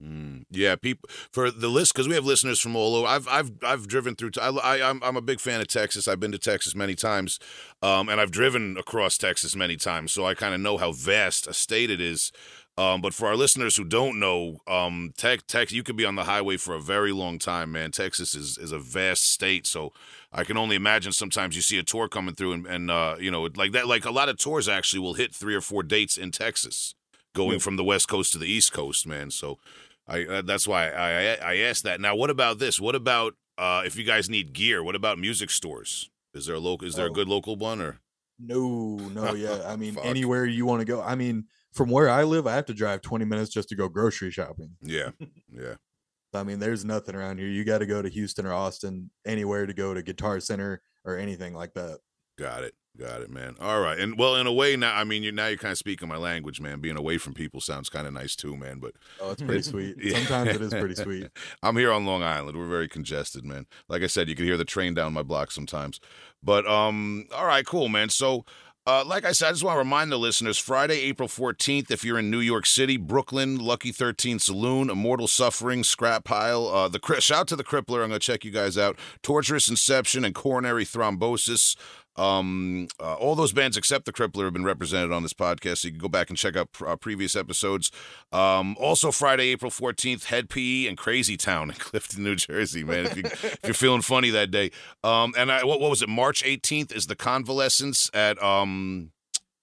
Mm, yeah, people for the list because we have listeners from all over. I've I've I've driven through. I, I I'm I'm a big fan of Texas. I've been to Texas many times, um, and I've driven across Texas many times, so I kind of know how vast a state it is. Um, but for our listeners who don't know, um, tech, tech, you could be on the highway for a very long time, man. Texas is, is a vast state, so I can only imagine. Sometimes you see a tour coming through, and, and uh, you know, like that, like a lot of tours actually will hit three or four dates in Texas, going Yeah. from the west coast to the east coast, man. So, I uh, that's why I, I I asked that. Now, what about this? What about uh, if you guys need gear? What about music stores? Is there a local? Is there a Oh. good local one or? No, no, yeah. I mean, anywhere you want to go. I mean, from where I live, I have to drive 20 minutes just to go grocery shopping. Yeah, yeah. I mean, there's nothing around here. You got to go to Houston or Austin, anywhere to go to Guitar Center or anything like that. Got it. Got it, man. All right. And well, in a way now, I mean, you're now you're kind of speaking my language, man. Being away from people sounds kind of nice too, man. But Oh, it's pretty sweet. Sometimes it is pretty sweet. I'm here on Long Island. We're very congested, man. Like I said, you can hear the train down my block sometimes. But um, all right, cool, man. So uh, like I said, I just want to remind the listeners Friday, April 14th, if you're in New York City, Brooklyn, Lucky 13 Saloon, Immortal Suffering, Scrap Pile, uh, the shout to the Crippler. I'm going to check you guys out. Torturous Inception and Coronary Thrombosis. Um, uh, all those bands except the Crippler have been represented on this podcast, so you can go back and check out pr- uh, previous episodes. Um, also Friday, April 14th, Hed PE and Crazy Town in Clifton, New Jersey, man. If, you, if you're feeling funny that day. Um, and I, what, what was it? March 18th is the Convalescence at um,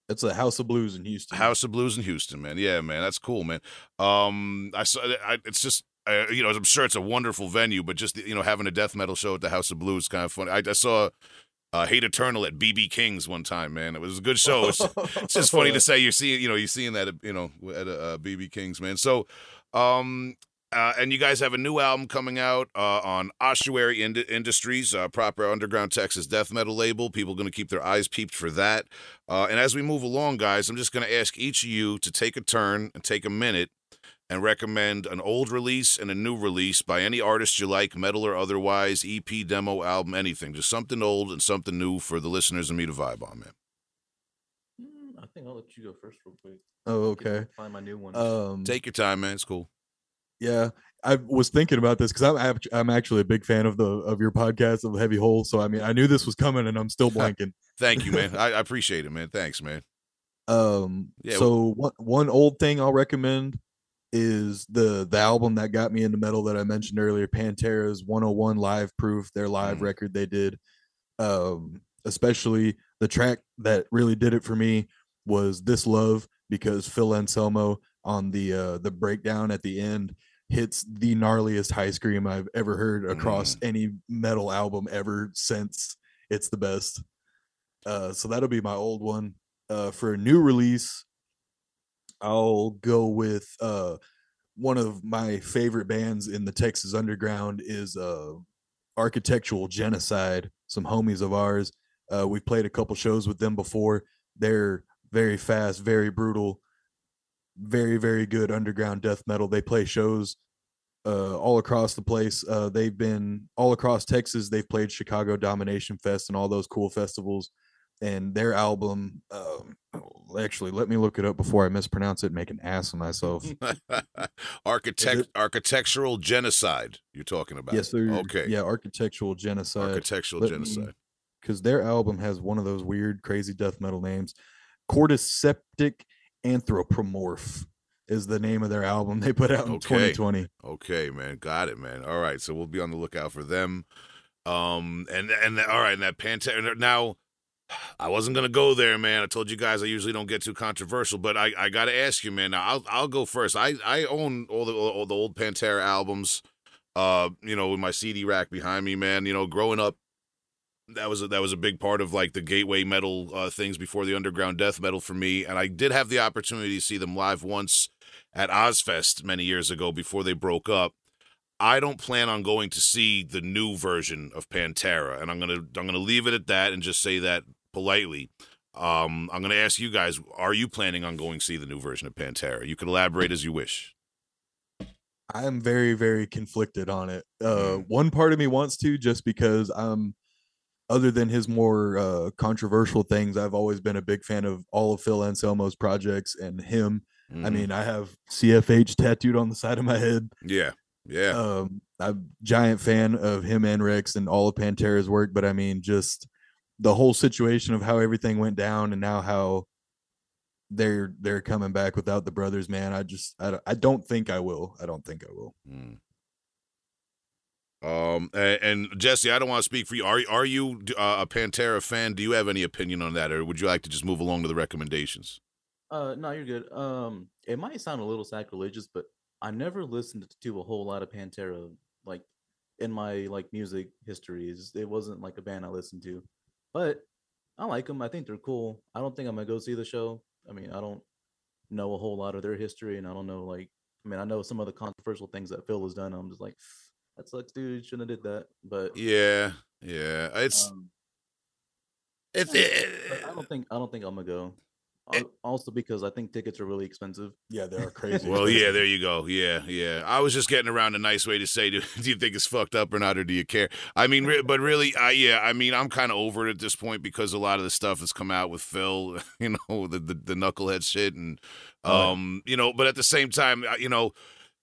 It's a House of Blues in Houston. House of Blues in Houston, man. Yeah, man, that's cool, man. Um, I saw. I, it's just. Uh, you know, I'm sure it's a wonderful venue, but just you know, having a death metal show at the House of Blues is kind of funny. I, I saw uh, Hate Eternal at BB King's one time, man. It was a good show. It's, it's just funny to say you're seeing, you know, you're seeing that, at, you know, at uh, BB King's, man. So, um, uh, and you guys have a new album coming out uh, on Ossuary Ind- Industries, uh, proper underground Texas death metal label. People going to keep their eyes peeped for that. Uh, and as we move along, guys, I'm just going to ask each of you to take a turn and take a minute and recommend an old release and a new release by any artist you like, metal or otherwise, EP, demo, album, anything. Just something old and something new for the listeners and me to vibe on, man. Mm, I think I'll let you go first, real quick. Oh, okay. Find my new one. Um, Take your time, man. It's cool. yeah, I was thinking about this because I'm I'm actually a big fan of the of your podcast of Heavy Hole. So I mean, I knew this was coming, and I'm still blanking. Thank you, man. I, I appreciate it, man. Thanks, man. Um, Yeah, so one one old thing I'll recommend is the the album that got me into metal that I mentioned earlier, Pantera's 101 Live Proof, their live Mm. record they did. Um, especially the track that really did it for me was This Love because Phil Anselmo on the uh the breakdown at the end hits the gnarliest high scream I've ever heard across any metal album ever since. It's the best. Uh so that'll be my old one. Uh for a new release, I'll go with uh one of my favorite bands in the Texas underground is uh Architectural Genocide, some homies of ours. Uh we've played a couple shows with them before. They're very fast, very brutal, very very good underground death metal. They play shows uh all across the place. Uh they've been all across Texas. They've played Chicago Domination Fest and all those cool festivals and their album um oh, actually let me look it up before i mispronounce it and make an ass of myself Architect, it- architectural genocide. You're talking about? yes sir Okay. yeah architectural genocide Architectural let genocide. because their album has one of those weird crazy death metal names cordyceptic anthropomorph is the name of their album they put out in Okay. 2020 Okay, man. Got it, man. All right. So we'll be on the lookout for them. Um, and and all right, and that Pantera. Now, I wasn't gonna go there, man. I told you guys I usually don't get too controversial, but I, I got to ask you, man. I'll I'll go first. I I own all the all the old Pantera albums. Uh, you know, with my CD rack behind me, man. You know, growing up, that was a, that was a big part of like the gateway metal uh, things before the underground death metal for me. And I did have the opportunity to see them live once at Ozzfest many years ago before they broke up. I don't plan on going to see the new version of Pantera, and I'm gonna I'm gonna leave it at that and just say that politely. Um, I'm gonna ask you guys: Are you planning on going see the new version of Pantera? You can elaborate as you wish. i'm very very conflicted on it uh Mm. one part of me wants to just because i'm other than his more uh controversial things i've always been a big fan of all of phil anselmo's projects and him I Mhm. mean, I have CFH tattooed on the side of my head. yeah, yeah. Um, I'm a giant fan of him and Rex and all of Pantera's work, but I mean, just the whole situation of how everything went down and now how they're they're coming back without the brothers, man. I just I don't, I don't think I will. I don't think I will. Mm. Um and, and Jesse, I don't want to speak for you. Are are you uh, a Pantera fan? Do you have any opinion on that, or would you like to just move along to the recommendations? Uh, no, you're good. Um, it might sound a little sacrilegious, but I never listened to a whole lot of Pantera like in my like music histories. It wasn't like a band I listened to, but I like them. I think they're cool. I don't think I'm gonna go see the show. I mean, I don't know a whole lot of their history, and I don't know like. I mean, I know some of the controversial things that Phil has done. I'm just like, that sucks, dude. Shouldn't have did that. But Yeah, yeah. It's um, it's it, I don't think I don't think I'm gonna go. It- Also because I think tickets are really expensive. Yeah, they are crazy. well, yeah. There you go. Yeah, yeah. I was just getting around a nice way to say, do, do you think it's fucked up or not, or do you care? I mean, re- but really, I yeah. I mean, I'm kind of over it at this point because a lot of the stuff has come out with Phil. You know, the the, the knucklehead shit, and yeah. um, you know. But at the same time, you know.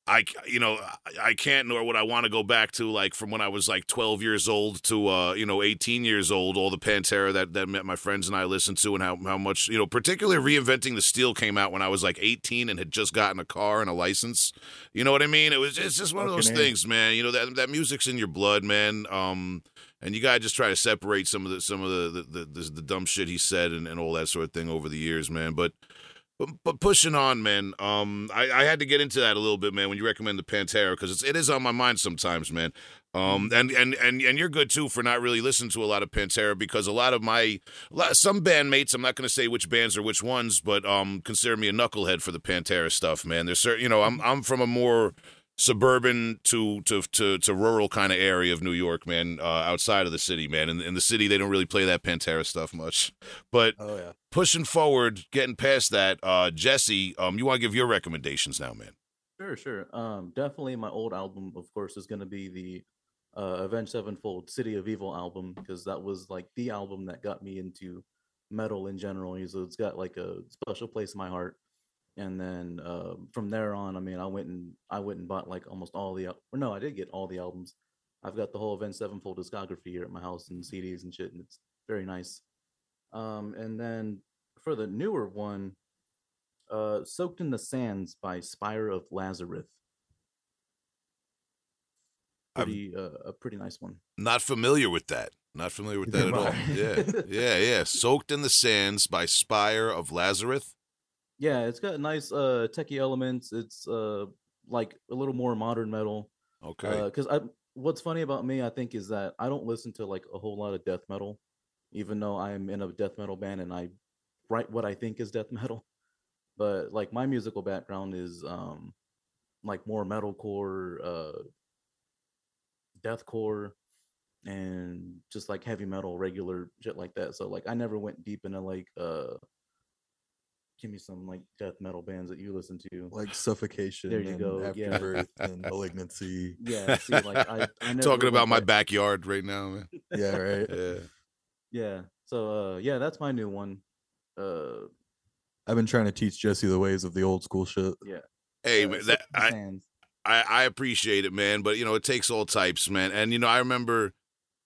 I, you know, I- can't nor would I want to go back to like from when I was like 12 years old to, uh, you know, 18 years old, all the Pantera that, that met my friends and I listened to and how, how much, you know, particularly reinventing the steel came out when I was like 18 and had just gotten a car and a license. You know what I mean? It was, it's just one of those things, man. You know, that, that music's in your blood, man. Um, and you gotta just try to separate some of the some of the the, the, the dumb shit he said and, and all that sort of thing over the years, man. But but, but pushing on, man. Um, I, I had to get into that a little bit, man. When you recommend the Pantera, because it is on my mind sometimes, man. Um, and, and and and you're good too for not really listening to a lot of Pantera because a lot of my lot, some bandmates, I'm not going to say which bands or which ones, but um, consider me a knucklehead for the Pantera stuff, man. There's certain, you know, I'm I'm from a more suburban to to to, to rural kind of area of New York, man. Uh, outside of the city, man. In, in the city, they don't really play that Pantera stuff much, but oh yeah. pushing forward, getting past that, uh, Jesse, um, you want to give your recommendations now, man? Sure, sure. Um, definitely my old album, of course, is gonna be the uh Avenged Sevenfold City of Evil album because that was like the album that got me into metal in general. So it's got like a special place in my heart. And then uh, from there on, I mean, I went and I went and bought like almost all the or no, I did get all the albums. I've got the whole Avenged Sevenfold discography here at my house and CDs and shit, and it's very nice. Um, and then for the newer one, uh, Soaked in the Sands by Spire of Lazarus. Pretty, uh, a pretty nice one. Not familiar with that. Not familiar with that at all. Yeah, yeah, yeah. Soaked in the Sands by Spire of Lazarus. Yeah, it's got nice uh techie elements. It's uh like a little more modern metal. Okay. Because I, what's funny about me, I think, is that I don't listen to like a whole lot of death metal, even though I'm in a death metal band and I write what I think is death metal. But like my musical background is um like more metalcore, uh, deathcore, and just like heavy metal, regular shit like that. So like I never went deep into like uh. Give me some like death metal bands that you listen to. Like suffocation There you go, yeah. afterbirth and malignancy. Yeah, see, like I, I never Talking about my back- backyard right now, man. Yeah, right. Yeah. Yeah. So uh yeah, that's my new one. Uh I've been trying to teach Jesse the ways of the old school shit. yeah. Hey, uh, man, that, I, I I appreciate it, man. But you know, it takes all types, man. And you know, I remember,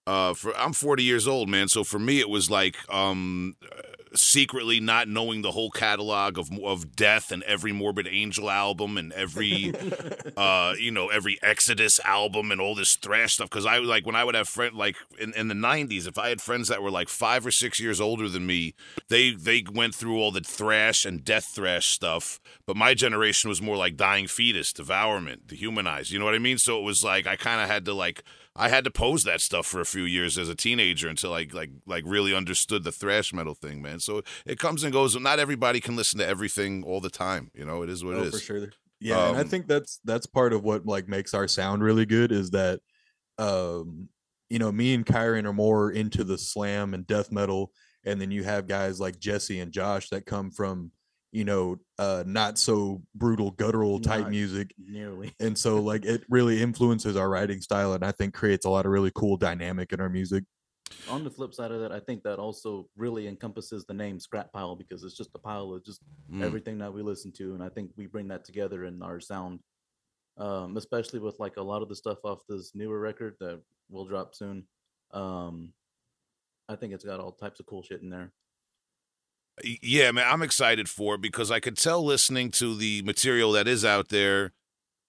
uh, for I'm 40 years old, man. So for me, it was like, um, uh, secretly not knowing the whole catalog of of Death and every Morbid Angel album and every uh you know every exodus album and all this thrash stuff. Because i like when i would have friend like in, in the 90s if i had friends that were like five or six years older than me they they went through all the thrash and death thrash stuff. But my generation was more like dying fetus devourment dehumanized you know what i mean? So it was like i kind of had to like I had to pose that stuff for a few years as a teenager until I like like really understood the thrash metal thing, man. So it comes and goes. Not everybody can listen to everything all the time. You know, it is what oh, it is. for sure. Yeah, and I Um, think that's that's part of what like makes our sound really good is that um you know, me and Kyron are more into the slam and death metal, and then you have guys like Jesse and Josh that come from, you know, uh not so brutal guttural type Not- music. Nearly. And so like it really influences our writing style and I think creates a lot of really cool dynamic in our music. on the flip side of that, I think that also really encompasses the name Scrap Pile because it's just a pile of just Mm. everything that we listen to, and I think we bring that together in our sound. Um, especially with like a lot of the stuff off this newer record that will drop soon. Um, I think it's got all types of cool shit in there. Yeah, man, I'm excited for it because I could tell listening to the material that is out there.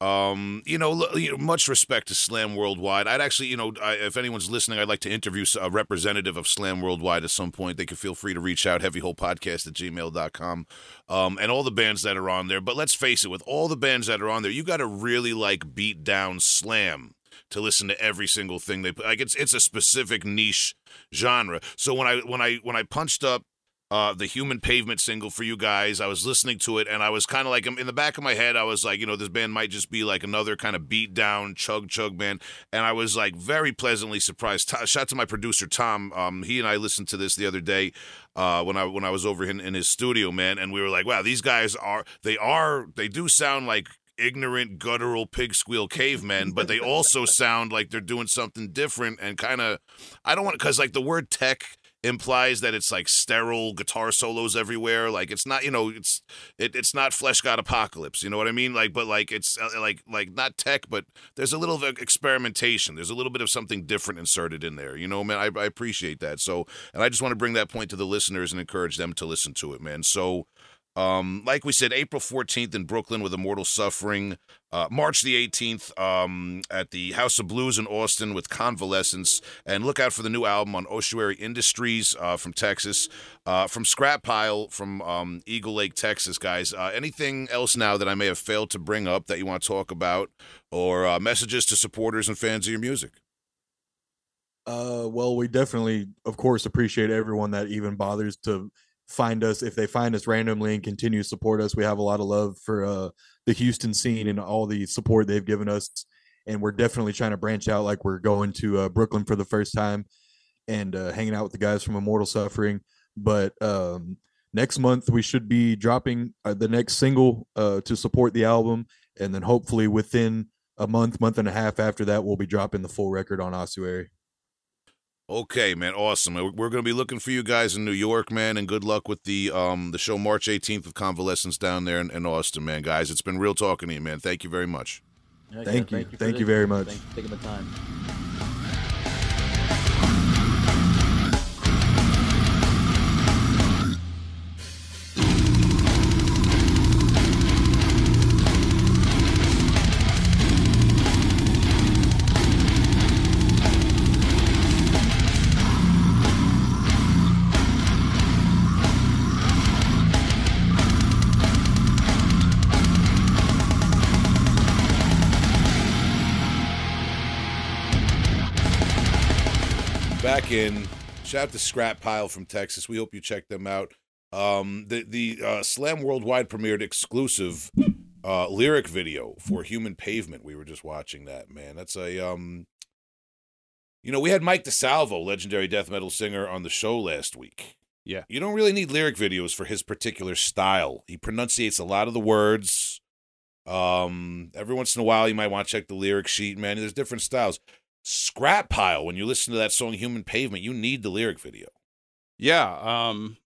Um, you know, l- you know, much respect to Slam Worldwide. I'd actually, you know, I, if anyone's listening, I'd like to interview a representative of Slam Worldwide at some point. They can feel free to reach out, heavyholepodcast at gmail.com, um, and all the bands that are on there. But let's face it, with all the bands that are on there, you got to really like beat down Slam to listen to every single thing they put. Like it's it's a specific niche genre. So when I when I when I punched up uh, the Human Pavement single for you guys. I was listening to it, and I was kind of like, in the back of my head, I was like, you know, this band might just be like another kind of beat down chug chug band, and I was like very pleasantly surprised. T- shout out to my producer Tom. Um, he and I listened to this the other day uh, when I when I was over in, in his studio, man, and we were like, wow, these guys are they are they do sound like ignorant guttural pig squeal cavemen but they also sound like they're doing something different and kind of i don't want because like the word tech implies that it's like sterile guitar solos everywhere like it's not you know it's it, it's not Fleshgod Apocalypse you know what i mean? Like but like it's uh, like like not tech but there's a little of experimentation there's a little bit of something different inserted in there you know man? I, I appreciate that so and i just want to bring that point to the listeners and encourage them to listen to it man so um, like we said, April 14th in Brooklyn with Immortal Suffering. Uh, March the 18th um, at the House of Blues in Austin with Convalescence. And look out for the new album on Ossuary Industries uh, from Texas. Uh, from Scrap Pile from um, Eagle Lake, Texas, guys. Uh, anything else now that I may have failed to bring up that you want to talk about or uh, messages to supporters and fans of your music? Uh, well, we definitely, of course, appreciate everyone that even bothers to find us. If they find us randomly and continue to support us, we have a lot of love for uh, the Houston scene and all the support they've given us. And we're definitely trying to branch out. Like we're going to uh, Brooklyn for the first time and uh, hanging out with the guys from Immortal Suffering. But um, next month we should be dropping uh, the next single uh, to support the album, and then hopefully within a month, month and a half after that, we'll be dropping the full record on Ossuary. Okay, man, awesome. We're going to be looking for you guys in New York, man, and good luck with the um the show March 18th of Convalescence down there in, in Austin, man, guys. It's been real talking to you, man. Thank you very much. Heck Thank you. for Thank this. you very much. Thanks for taking the time. In. Shout out to Scrap Pile from Texas. We hope you check them out. Um, the the uh, Slam Worldwide premiered exclusive uh, lyric video for Human Pavement. We were just watching that. Man, that's a um. You know, we had Mike DiSalvo, legendary death metal singer, on the show last week. Yeah. You don't really need lyric videos for his particular style. He pronunciates a lot of the words. Um, every once in a while, you might want to check the lyric sheet, man. There's different styles. Scrap Pile, when you listen to that song Human Pavement, you need the lyric video. Yeah, um,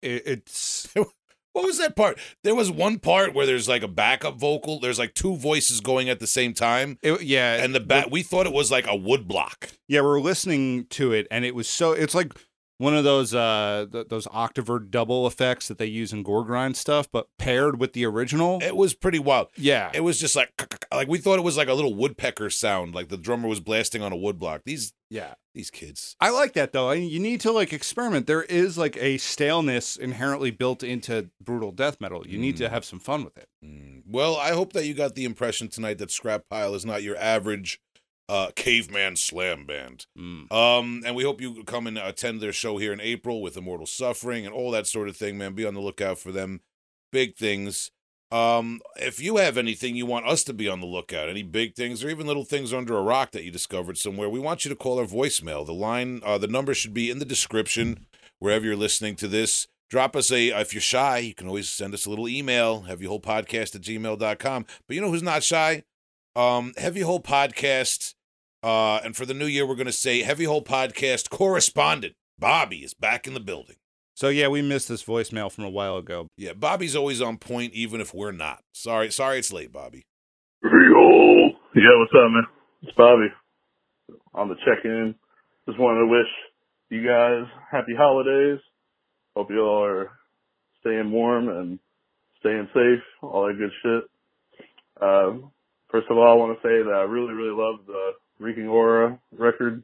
it, it's What was that part? There was one part where there's like a backup vocal. There's like two voices going at the same time. it, yeah, And the bat we thought it was like a wood block. yeah. We're listening to it, and it was so. It's like one of those uh th- those octaver double effects that they use in gore grind stuff, but paired with the original. It was pretty wild. yeah, It was just like like we thought it was like a little woodpecker sound, like the drummer was blasting on a wood block. These yeah. these kids. I like that though. I you need to like experiment. There is like a staleness inherently built into brutal death metal. You need to Mm. have some fun with it. Mm. Well, I hope that you got the impression tonight that Scrap Pile is not your average uh, caveman slam band. Mm. Um, and we hope you come and attend their show here in April with Immortal Suffering and all that sort of thing, man. Be on the lookout for them. Big things. Um, if you have anything you want us to be on the lookout, any big things or even little things under a rock that you discovered somewhere, we want you to call our voicemail. The line, uh, the number should be in the description wherever you're listening to this. Drop us a, if you're shy, you can always send us a little email, heavyholepodcast at gmail.com. But you know who's not shy? Um, Heavy Hole Podcast Uh, and for the new year, we're going to say Heavy Hole Podcast correspondent Bobby is back in the building. So yeah, we missed this voicemail from a while ago. Yeah, Bobby's always on point, even if we're not. Sorry, sorry, it's late, Bobby. Real. Yeah, what's up, man? It's Bobby. On the check-in. Just wanted to wish you guys happy holidays. Hope you all are staying warm and staying safe, all that good shit. Um, first of all, I want to say that I really, really love the Reeking Aura record.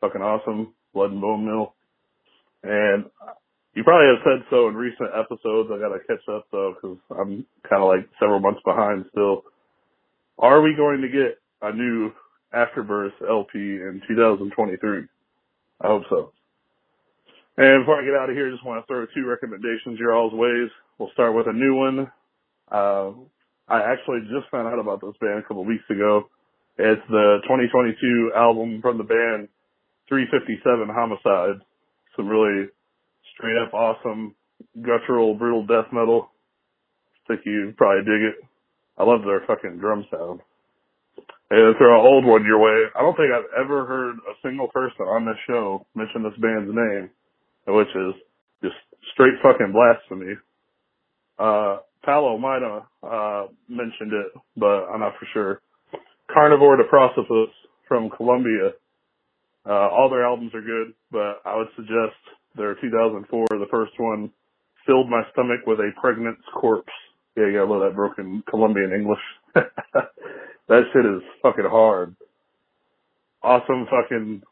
Fucking awesome. Blood and Bone Mill. And you probably have said so in recent episodes. I gotta catch up though, because I'm kind of like several months behind still. Are we going to get a new Afterbirth LP in 2023? I hope so. And before I get out of here, I just want to throw two recommendations your all's ways. We'll start with a new one. Uh, I actually just found out about this band a couple weeks ago. It's the 2022 album from the band 357 Homicide. Some really straight up awesome guttural brutal death metal. I think you probably dig it. I love their fucking drum sound. And throw an old one your way. I don't think I've ever heard a single person on this show mention this band's name, which is just straight fucking blasphemy. Uh, Paolo might have uh, mentioned it, but I'm not for sure. Carnivore Diprosopus from Colombia. Uh, all their albums are good, but I would suggest their 2004, the first one, filled my stomach with a pregnant corpse. Yeah, you gotta love that broken Colombian English. that shit is fucking hard. Awesome fucking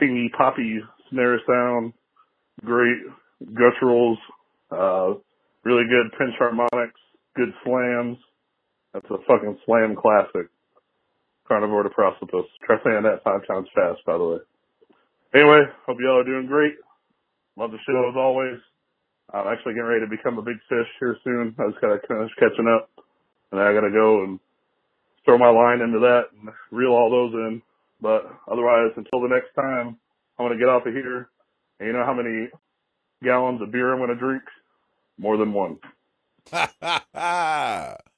pingy poppy snare sound. Great gutturals. Uh, really good pinch harmonics. Good slams. That's a fucking slam classic. Carnivore Diprosopus. Try saying that five times fast, by the way. Anyway, hope y'all are doing great. Love the show as always. I'm actually getting ready to become a big fish here soon. I just gotta finish catching up. And I gotta go and throw my line into that and reel all those in. But otherwise, until the next time, I'm gonna get off of here. And you know how many gallons of beer I'm gonna drink? More than one.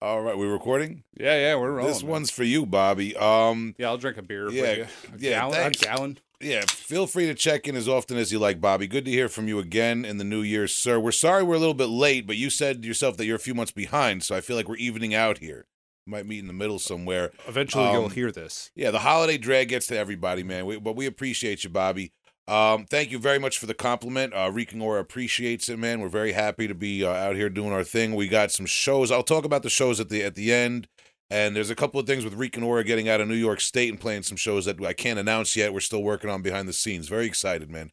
All right, we're recording? Yeah, yeah, we're rolling. this man. one's for you, Bobby. Um, Yeah, I'll drink a beer. Yeah, you. A yeah, gallon, a thanks. gallon. yeah, feel free to check in as often as you like, Bobby. Good to hear from you again in the new year, sir. We're sorry we're a little bit late, but you said yourself that you're a few months behind, so I feel like we're evening out here. Might meet in the middle somewhere. Eventually, you'll Um, hear this. Yeah, the holiday drag gets to everybody, man. We, but we appreciate you, Bobby. Um, thank you very much for the compliment. Uh, Aura appreciates it, man. We're very happy to be uh, out here doing our thing. We got some shows. I'll talk about the shows at the at the end. And there's a couple of things with Aura getting out of New York State and playing some shows that I can't announce yet. We're still working on behind the scenes. Very excited, man.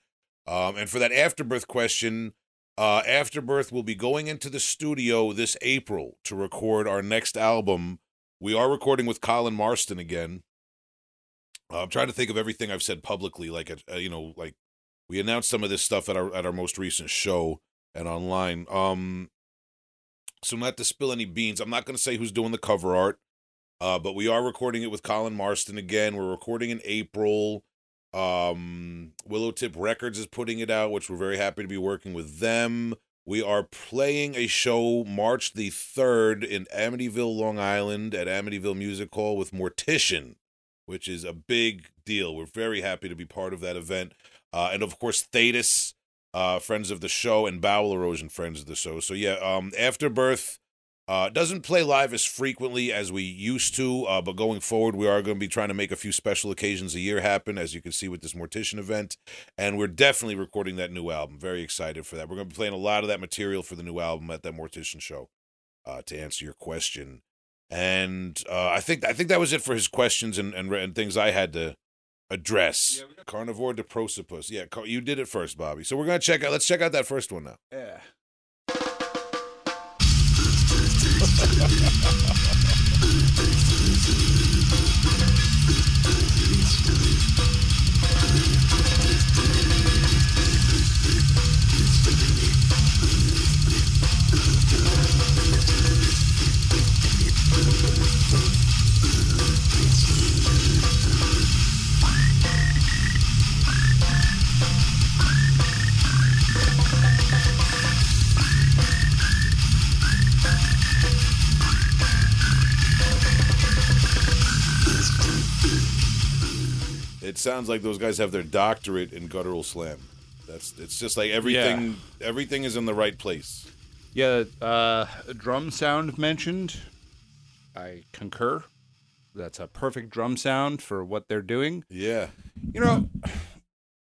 Um, and for that afterbirth question, uh, Afterbirth will be going into the studio this April to record our next album. We are recording with Colin Marston again. Uh, I'm trying to think of everything I've said publicly, like uh, you know, like we announced some of this stuff at our at our most recent show and online. Um, so not to spill any beans, I'm not going to say who's doing the cover art, uh, but we are recording it with Colin Marston again. We're recording in April. Um, Willowtip Records is putting it out, which we're very happy to be working with them. We are playing a show March the 3rd in Amityville, Long Island at Amityville Music Hall with Mortician, which is a big deal. We're very happy to be part of that event. Uh, and of course, Thetis, uh, friends of the show, and Bowel Erosion, friends of the show. So yeah, um, Afterbirth uh, doesn't play live as frequently as we used to, uh, but going forward, we are going to be trying to make a few special occasions a year happen, as you can see with this Mortician event. And we're definitely recording that new album. Very excited for that. We're going to be playing a lot of that material for the new album at that Mortician show. Uh, to answer your question, and uh, I think I think that was it for his questions and and, and things I had to address. Carnivore Diprosopus. Yeah, Car- you did it first, Bobby. So we're gonna check out. Let's check out that first one now. Yeah. It sounds like those guys have their doctorate in guttural slam. That's it's just like everything everything is in the right place. Yeah, uh, drum sound mentioned. I concur. That's a perfect drum sound for what they're doing. Yeah. You know,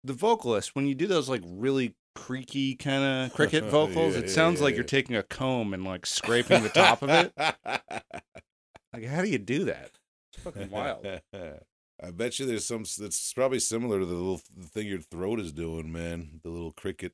the vocalist when you do those like really creaky kind of cricket vocals, Yeah, it yeah, sounds yeah, like you're taking a comb and like scraping the top of it. Like, how do you do that? It's fucking wild. I bet you there's some that's probably similar to the little the thing your throat is doing, man. The little cricket.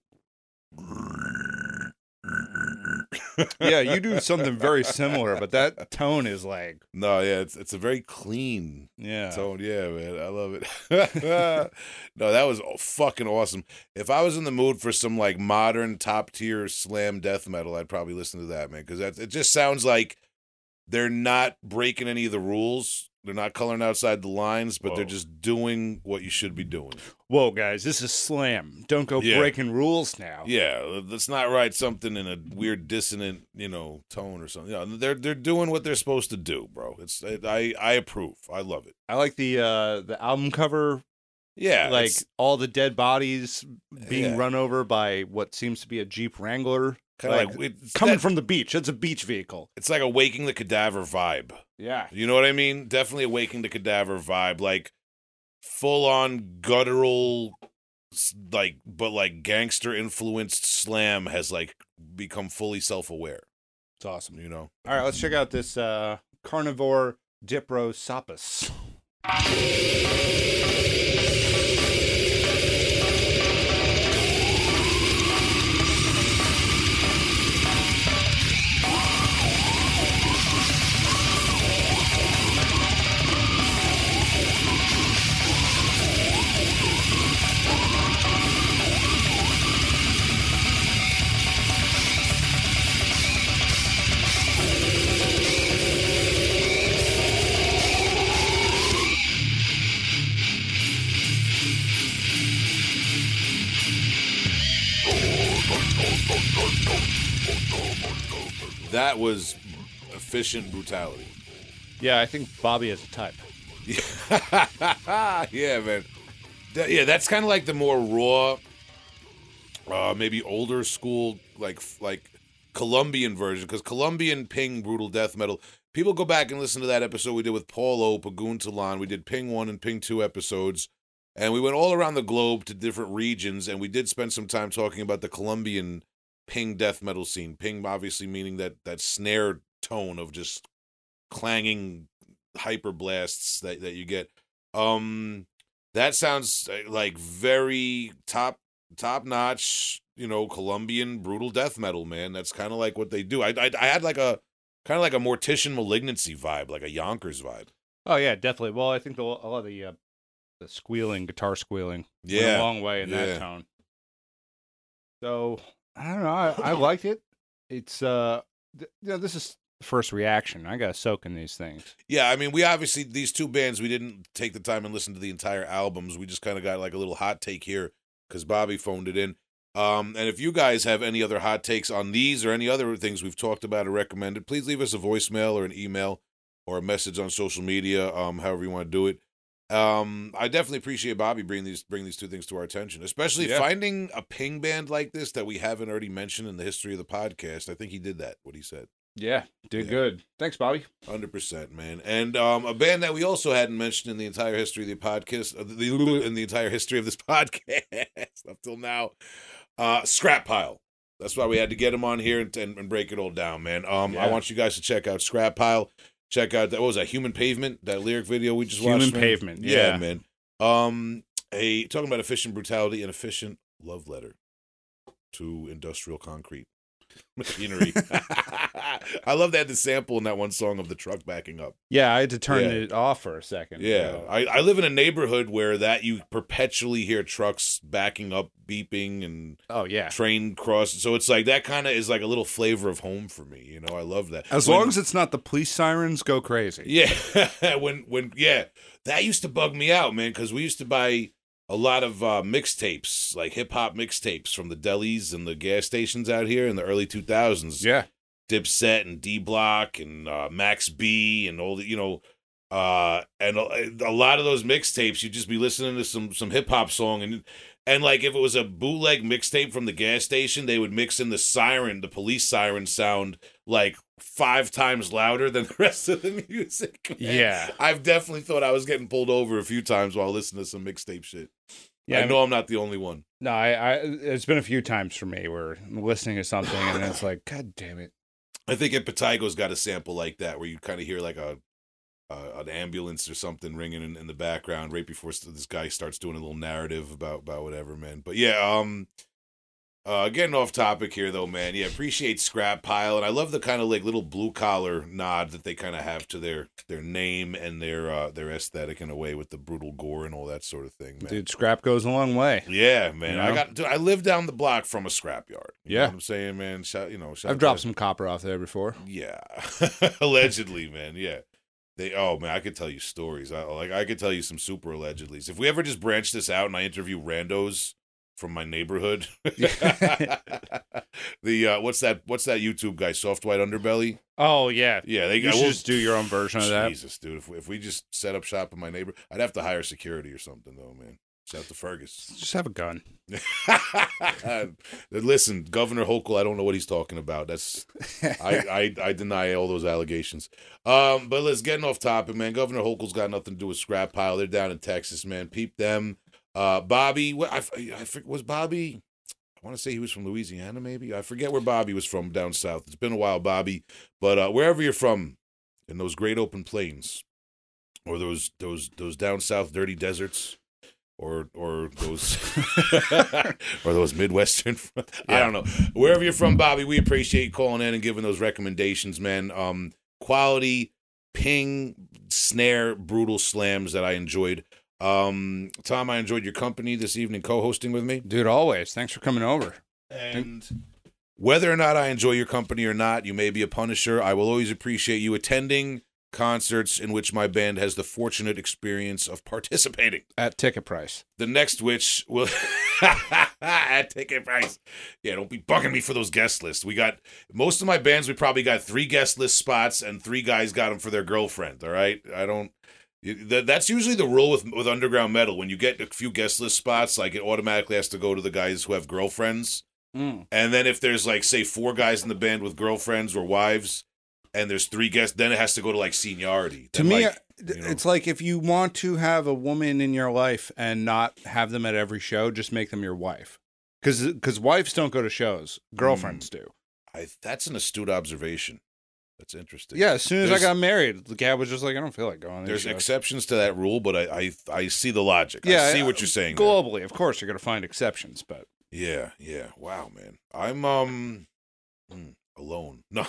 Yeah, you do something very similar, but that tone is like, No, yeah, it's it's a very clean yeah. tone. Yeah, man, I love it. no, that was fucking awesome. If I was in the mood for some like modern top tier slam death metal, I'd probably listen to that, man, because that it just sounds like they're not breaking any of the rules. They're not coloring outside the lines, but they're just doing what you should be doing. Whoa, guys, this is slam. Don't go Yeah. breaking rules now. Yeah, let's not write something in a weird dissonant, you know, tone or something. Yeah, they're they're doing what they're supposed to do, bro. It's I I approve. I love it. I like the uh the album cover, Yeah, like all the dead bodies being Yeah. run over by what seems to be a Jeep Wrangler kind of like, like, it's coming that- from the beach. It's a beach vehicle. It's like a waking the cadaver vibe. Yeah. You know what I mean? Definitely a waking the cadaver vibe, like full on guttural, like but like gangster influenced slam has like become fully self aware. It's awesome. You know. All right, let's check out this uh carnivore Diprosopus. That was efficient brutality. Yeah, I think Bobby has a type. yeah, man. That- yeah, that's kind of like the more raw, uh, maybe older school, like like Colombian version. Because Colombian Ping brutal death metal. People go back and listen to that episode we did with Paul O, Pagoon We did Ping one and Ping two episodes, and we went all around the globe to different regions, and we did spend some time talking about the Colombian Ping death metal scene. Ping obviously meaning that that snare tone of just clanging hyper blasts that, that you get. Um that sounds uh, like very top top notch, you know, Colombian brutal death metal, man. That's kind of like what they do. I, I I had like a kind of like a mortician malignancy vibe, like a Yonkers vibe. Oh yeah, definitely. Well, I think the, a lot of the uh, the squealing, guitar squealing, went Yeah, a long way in yeah. that tone. So I don't know. I, I liked it. It's uh, th- you know, this is first reaction. I gotta soak in these things. Yeah, I mean, we obviously these two bands we didn't take the time and listen to the entire albums. We just kind of got like a little hot take here because Bobby phoned it in. Um, and if you guys have any other hot takes on these or any other things we've talked about or recommended, please leave us a voicemail or an email or a message on social media, um, however you want to do it. Um, I definitely appreciate Bobby bringing these bring these two things to our attention, especially Yeah. finding a ping band like this that we haven't already mentioned in the history of the podcast. I think he did that. What he said. Yeah, did Yeah. good. Thanks, Bobby. Hundred percent, man. And um, a band that we also hadn't mentioned in the entire history of the podcast, the, in the entire history of this podcast up till now, uh, Scrap Pile. That's why we had to get him on here and, and, and break it all down, man. Um, I want you guys to check out Scrap Pile. Check out that what was that Human Pavement, that lyric video we just Human watched. man? Pavement, yeah. man. Um, a talking about efficient brutality and efficient love letter to industrial concrete machinery. I love that the sample in that one song of the truck backing up. Yeah, I had to turn Yeah. it off for a second. Yeah, Uh, I, I live in a neighborhood where that you perpetually hear trucks backing up, beeping, and oh yeah. train cross. So it's like that kind of is like a little flavor of home for me. You know, I love that. As When- long as it's not the police sirens, go crazy. yeah, when when yeah, that used to bug me out, man, because we used to buy a lot of uh, mixtapes, like hip hop mixtapes from the delis and the gas stations out here in the early two thousands. Yeah. Dipset and D Block and uh, Max B and all the you know Uh, and a, a lot of those mixtapes, you'd just be listening to some some hip hop song, and and like if it was a bootleg mixtape from the gas station, they would mix in the siren, the police siren sound, like five times louder than the rest of the music. man. Yeah. I've definitely thought I was getting pulled over a few times while listening to some mixtape shit. Yeah, I know I'm not the only one. No, I, I it's been a few times for me where I'm listening to something and it's like, God damn it. I think Epitigo's got a sample like that where you kind of hear like a, a an ambulance or something ringing in, in the background right before this guy starts doing a little narrative about about whatever, man. But yeah, um, uh, getting off topic here though, man. Yeah, appreciate Scrap Pile, and I love the kind of like little blue collar nod that they kind of have to their their name and their uh their aesthetic in a way with the brutal gore and all that sort of thing, man. Dude, scrap goes a long way. Yeah, man. You I got. Dude, I live down the block from a scrapyard. You know Yeah. what I'm saying, man. Shout, you know, shout I've dropped to- some copper off there before. Yeah, allegedly, man. Yeah, they. Oh man, I could tell you stories. I like. I could tell you some super allegedlys. If we ever just branch this out and I interview randos from my neighborhood, the uh, what's that? What's that YouTube guy? Soft White Underbelly. Oh yeah. Yeah, they. You should just do your own version of that. Jesus, dude. If we, if we just set up shop in my neighbor, I'd have to hire security or something, though, man. Shout out to Fergus. Just have a gun. Listen, Governor Hochul, I don't know what he's talking about. That's I, I I deny all those allegations. Um, but let's getting off topic, man. Governor Hochul's got nothing to do with scrap pile. They're down in Texas, man. Peep them. Uh, Bobby, what I, I was Bobby. I want to say he was from Louisiana, maybe. I forget where Bobby was from down south. It's been a while, Bobby. But uh, wherever you're from, in those great open plains, or those those those down south dirty deserts, or or those or those midwestern. I don't know. Wherever you're from, Bobby, we appreciate you calling in and giving those recommendations, man. Um, quality ping snare brutal slams that I enjoyed. Um, Tom, I enjoyed your company this evening, co-hosting with me. Dude, always. Thanks for coming over. And whether or not I enjoy your company or not, you may be a punisher. I will always appreciate you attending concerts in which my band has the fortunate experience of participating. At ticket price. The next which will at ticket price. Yeah, don't be bugging me for those guest lists. We got most of my bands. We probably got three guest list spots, and three guys got them for their girlfriend. All right, I don't. That's usually the rule with with underground metal. When you get a few guest list spots, like it automatically has to go to the guys who have girlfriends. Mm. And then if there's like say four guys in the band with girlfriends or wives, and there's three guests, then it has to go to like seniority. To me, like, uh, you know. it's like if you want to have a woman in your life and not have them at every show, just make them your wife. Because because wives don't go to shows, girlfriends Mm. do. I, that's an astute observation. That's interesting. Yeah, as soon as There's- I got married, the guy was just like, I don't feel like going. There's shows. exceptions to that rule, but I I, I see the logic. Yeah, I see uh, what you're saying. there. globally. Of course, you're going to find exceptions, but Yeah, yeah. Wow, man. I'm um mm, alone. No.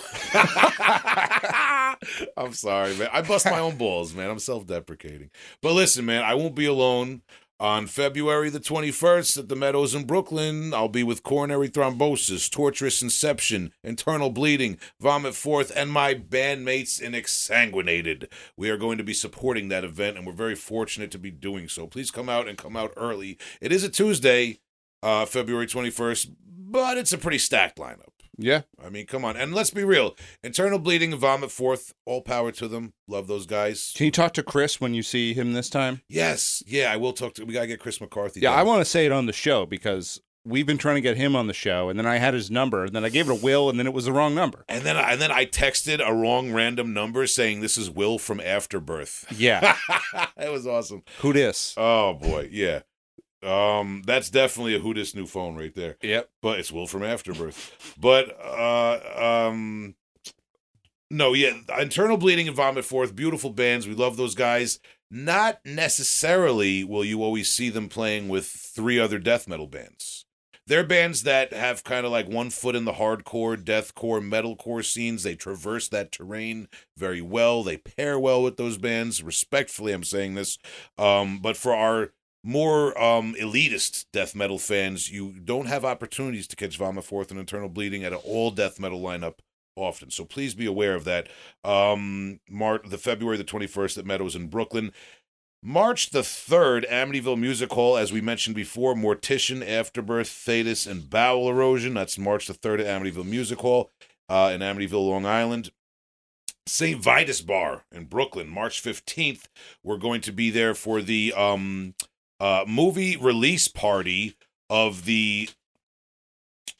I'm sorry, man. I bust my own balls, man. I'm self-deprecating. But listen, man, I won't be alone. On February the 21st at the Meadows in Brooklyn, I'll be with coronary thrombosis, torturous inception, internal bleeding, vomit forth, and my bandmates in Exsanguinated. We are going to be supporting that event, and we're very fortunate to be doing so. Please come out and come out early. It is a Tuesday, uh, February 21st, but it's a pretty stacked lineup. Yeah, I mean, come on. And let's be real internal bleeding and vomit forth, all power to them. Love those guys. can you talk to Chris when you see him this time? Yes. Yeah, I will talk to. We got to get Chris McCarthy. Yeah, down. I want to say it on the show because we've been trying to get him on the show, and then I had his number, and then I gave it a Will, and then it was the wrong number. And then, and then I texted a wrong random number saying this is Will from Afterbirth. Yeah, that was awesome. who dis? Oh boy, yeah. Um, that's definitely a who this new phone right there. Yep. but it's Will from Afterbirth. but uh, um, no, yeah, internal bleeding and vomit forth, beautiful bands. We love those guys. Not necessarily will you always see them playing with three other death metal bands. They're bands that have kind of like one foot in the hardcore, deathcore, metalcore scenes. They traverse that terrain very well. They pair well with those bands. Respectfully, I'm saying this. Um, but for our more um, elitist death metal fans, you don't have opportunities to catch Vomit Forth and Internal Bleeding at an all death metal lineup often. So please be aware of that. Um, Mar- the February the 21st at Meadows in Brooklyn. March the 3rd, Amityville Music Hall, as we mentioned before, Mortician, Afterbirth, Thetis, and Bowel Erosion. That's March the 3rd at Amityville Music Hall uh, in Amityville, Long Island. St. Vitus Bar in Brooklyn, March 15th. We're going to be there for the um, uh, movie release party of the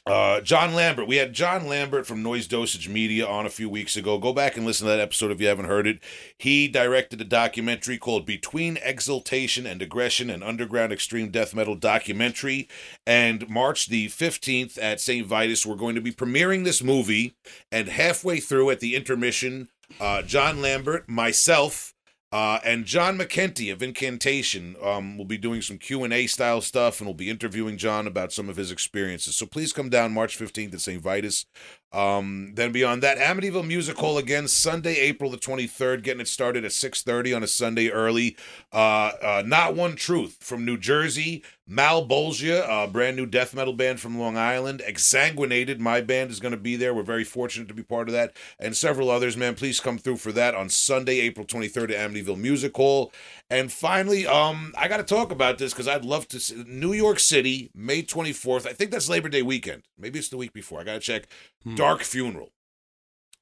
uh, John Lambert. We had John Lambert from Noise Dosage Media on a few weeks ago. Go back and listen to that episode if you haven't heard it. He directed a documentary called Between Exultation and Aggression, an underground extreme death metal documentary. And March the 15th at St. Vitus, we're going to be premiering this movie. And halfway through at the intermission, uh, John Lambert, myself, uh, and John McEntee of Incantation um, will be doing some Q and A style stuff, and we'll be interviewing John about some of his experiences. So please come down March fifteenth at St. Vitus. Um, then beyond that, Amityville Music Hall again Sunday, April the twenty third, getting it started at six thirty on a Sunday early. Uh, uh, Not One Truth from New Jersey, Mal Bolgia, a brand new death metal band from Long Island. Exsanguinated, my band is going to be there. We're very fortunate to be part of that, and several others. Man, please come through for that on Sunday, April twenty third at Amityville Music Hall. And finally, um, I got to talk about this because I'd love to. See, New York City, May twenty fourth. I think that's Labor Day weekend. Maybe it's the week before. I got to check. Hmm. Dark Funeral.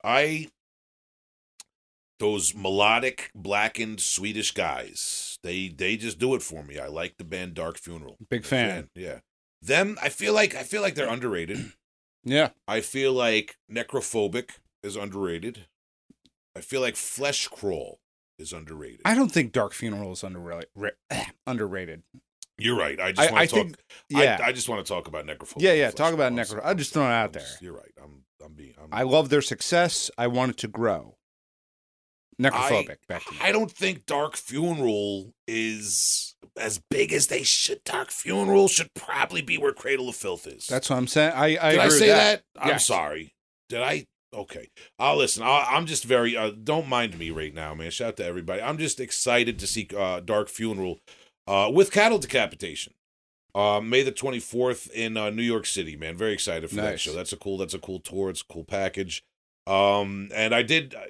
I those melodic blackened Swedish guys. They they just do it for me. I like the band Dark Funeral. Big fan. Yeah. Them I feel like I feel like they're underrated. Yeah. I feel like Necrophobic is underrated. I feel like Flesh Crawl is underrated. I don't think Dark Funeral is underrated. underrated. You're right. I just want I to talk think. Yeah. I, I just want to talk about Necrophobic. yeah. Yeah. Talk about Crawl. Necro. I'm just throwing it out there. just- You're right. I'm I'm being I'm, I love their success. I want it to grow. Necrophobic. Becky. I don't think Dark Funeral is as big as they should. Dark Funeral should probably be where Cradle of Filth is. That's what I'm saying. I, I Did I say with that? I'm Yes. sorry. Did I? Okay. I'll listen. i I'm just very. Uh, don't mind me right now, man. Shout out to everybody. I'm just excited to see uh, Dark Funeral uh, with cattle decapitation. Uh, May the 24th in uh, New York City, man. Very excited for that Nice. show. That's a cool. That's a cool tour. It's a cool package. Um, and I did uh,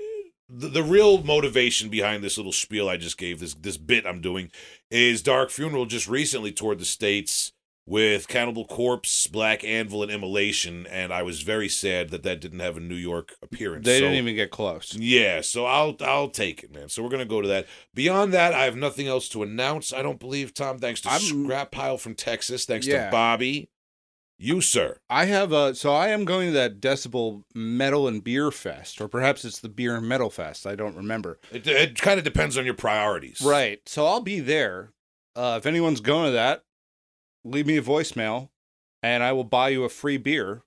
the, the real motivation behind this little spiel I just gave this this bit I'm doing is Dark Funeral just recently toured the states with Cannibal Corpse, Black Anvil, and Immolation, and I was very sad that that didn't have a New York appearance. They So- didn't even get close. yeah, so I'll I'll take it, man. So we're gonna go to that. Beyond that, I have nothing else to announce. I don't believe Tom. Thanks to I'm- Scrap Pile from Texas. Thanks Yeah. to Bobby. You sir. I have a so I am going to that Decibel Metal and Beer Fest, or perhaps it's the Beer and Metal Fest. I don't remember. It, it kind of depends on your priorities. Right. So I'll be there. Uh, if anyone's going to that, leave me a voicemail, and I will buy you a free beer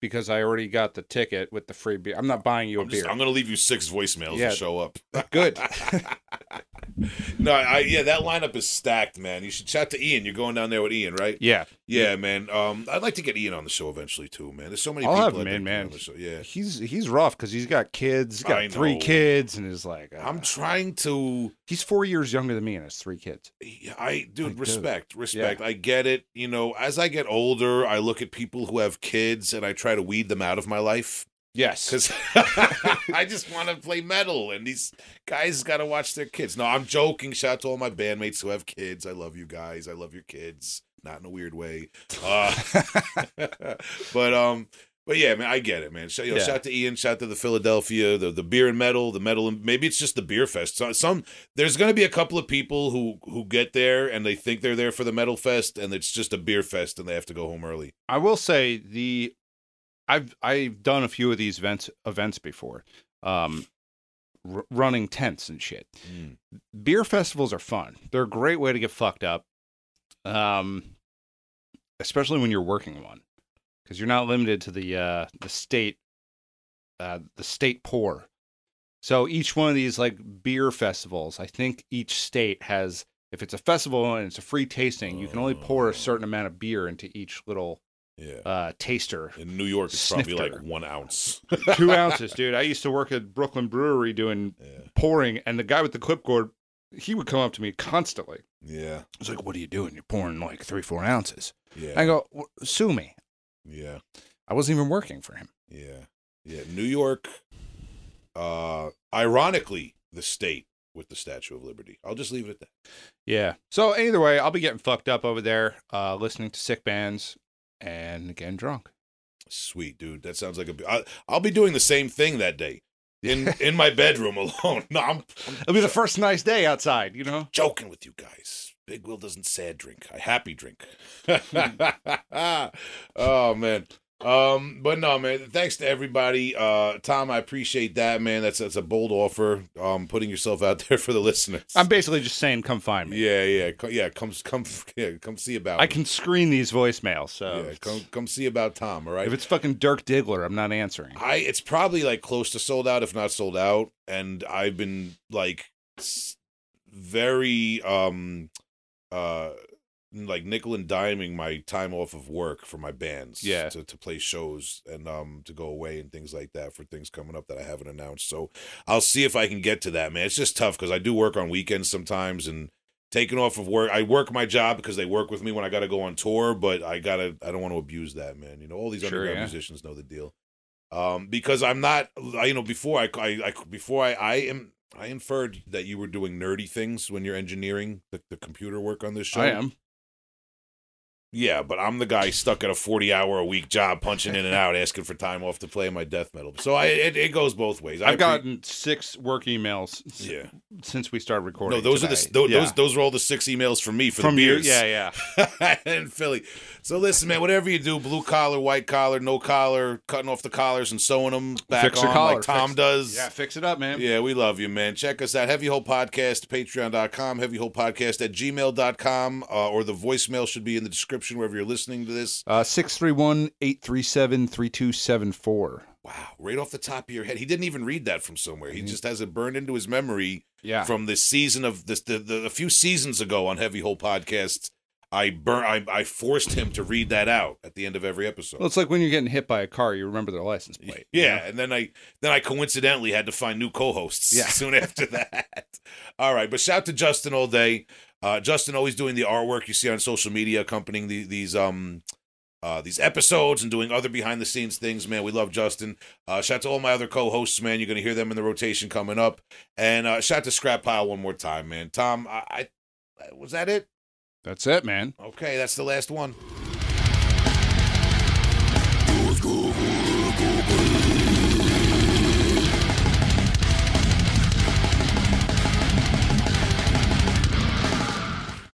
because I already got the ticket with the free beer. I'm not buying you a I'm, just, beer. I'm gonna leave you six voicemails Yeah. to show up. Good. no, I yeah, that lineup is stacked, man. You should chat to Ian. You're going down there with Ian, right? yeah. Yeah, man. Um, I'd like to get Ian on the show eventually too, man. There's so many I'll people. have him in, man. on the show. Yeah. He's he's rough because he's got kids. He's got three kids, and is like uh, I'm trying to he's four years younger than me and has three kids. I dude, Like, dude. respect, respect. I get it. You know, as I get older, I look at people who have kids and I try to weed them out of my life Yes. because I just want to play metal, and these guys got to watch their kids. No, I'm joking. Shout out to all my bandmates who have kids. I love you guys. I love your kids. Not in a weird way. Uh, but um. But yeah, man, I get it, man. Shout, you know, Yeah. shout out to Ian, shout out to the Philadelphia, the, the beer and metal, the metal, and maybe it's just the beer fest. So, some there's going to be a couple of people who who get there and they think they're there for the metal fest, and it's just a beer fest, and they have to go home early. I will say the I've I've done a few of these events events before, um, r- running tents and shit. Beer festivals are fun. They're a great way to get fucked up, um, especially when you're working one, because you're not limited to the uh, the state uh, the state pour. So each one of these like beer festivals, I think each state has. If it's a festival and it's a free tasting, you can only pour a certain amount of beer into each little Yeah. uh, taster. In New York, it's probably like one ounce. Two ounces, dude. I used to work at Brooklyn Brewery doing Yeah. pouring, and the guy with the clipboard, he would come up to me constantly. Yeah. I was like, "What are you doing? You're pouring like three, four ounces." Yeah. I go, "Sue me." Yeah. I wasn't even working for him. Yeah. Yeah. New York, uh, ironically, the state with the Statue of Liberty. I'll just leave it at that. Yeah. So either way, I'll be getting fucked up over there, uh, listening to sick bands, and getting drunk. Sweet, dude. That sounds like a. I, I'll be doing the same thing that day. in in my bedroom alone. No, I'm, I'm It'll be the first nice day outside, you know? joking with you guys. Big Will doesn't sad drink. I happy drink. Hmm. oh man. Um, but no, man. Thanks to everybody. Uh, Tom, I appreciate that, man. That's that's a bold offer. Um, putting yourself out there for the listeners. I'm basically just saying, come find me. yeah, yeah, co- yeah. Come, come, yeah, come see about. I me. can screen these voicemails, so Yeah, come, come see about Tom. All right. if it's fucking Dirk Diggler, I'm not answering. I it's probably like close to sold out, if not sold out, and I've been like very um uh like nickel and diming my time off of work for my bands Yeah. to, to play shows and um to go away and things like that for things coming up that I haven't announced. So I'll see if I can get to that, man. It's just tough because I do work on weekends sometimes and taking off of work. I work my job because they work with me when I got to go on tour, but I gotta I don't want to abuse that, man. You know, all these Sure, underground yeah. musicians know the deal um, because I'm not, I, you know, before I, I, I before I, I am, I inferred that you were doing nerdy things when you're engineering the, the computer work on this show. I am. Yeah, but I'm the guy stuck at a 40 hour a week job, punching in and out, asking for time off to play my death metal. So I, it, it goes both ways. I I've gotten six work emails s- yeah. since we started recording. No, those are the today. Yeah. those those are all the six emails from me for from the you. beers. Yeah, yeah. in Philly. So listen, man, whatever you do, blue collar, white collar, no collar, cutting off the collars and sewing them back Fix on collar, like Tom fix- does. Yeah, fix it up, man. Yeah, we love you, man. Check us out. Heavy Hole Podcast, patreon.com, Heavy Hole Podcast at gmail.com, uh, or the voicemail should be in the description wherever you're listening to this. Uh, 631 837 3274. Wow, right off the top of your head. He didn't even read that from somewhere. He just has it burned into his memory Yeah. from this season of this the, the a few seasons ago on Heavy Hole Podcasts. I burn I, I forced him to read that out at the end of every episode. well, it's like when you're getting hit by a car, you remember their license plate. you Yeah, know? and then I then I coincidentally had to find new co-hosts Yeah. soon after that. All right, but shout to Justin all day. Uh, Justin always doing the artwork you see on social media, accompanying the, these um uh, these episodes and doing other behind the scenes things. Man, we love Justin. Uh, shout to all my other co-hosts, man. You're gonna hear them in the rotation coming up. And uh, shout to Scrap Pile one more time, man. Tom, I, I was that it? That's it, man. Okay, that's the last one.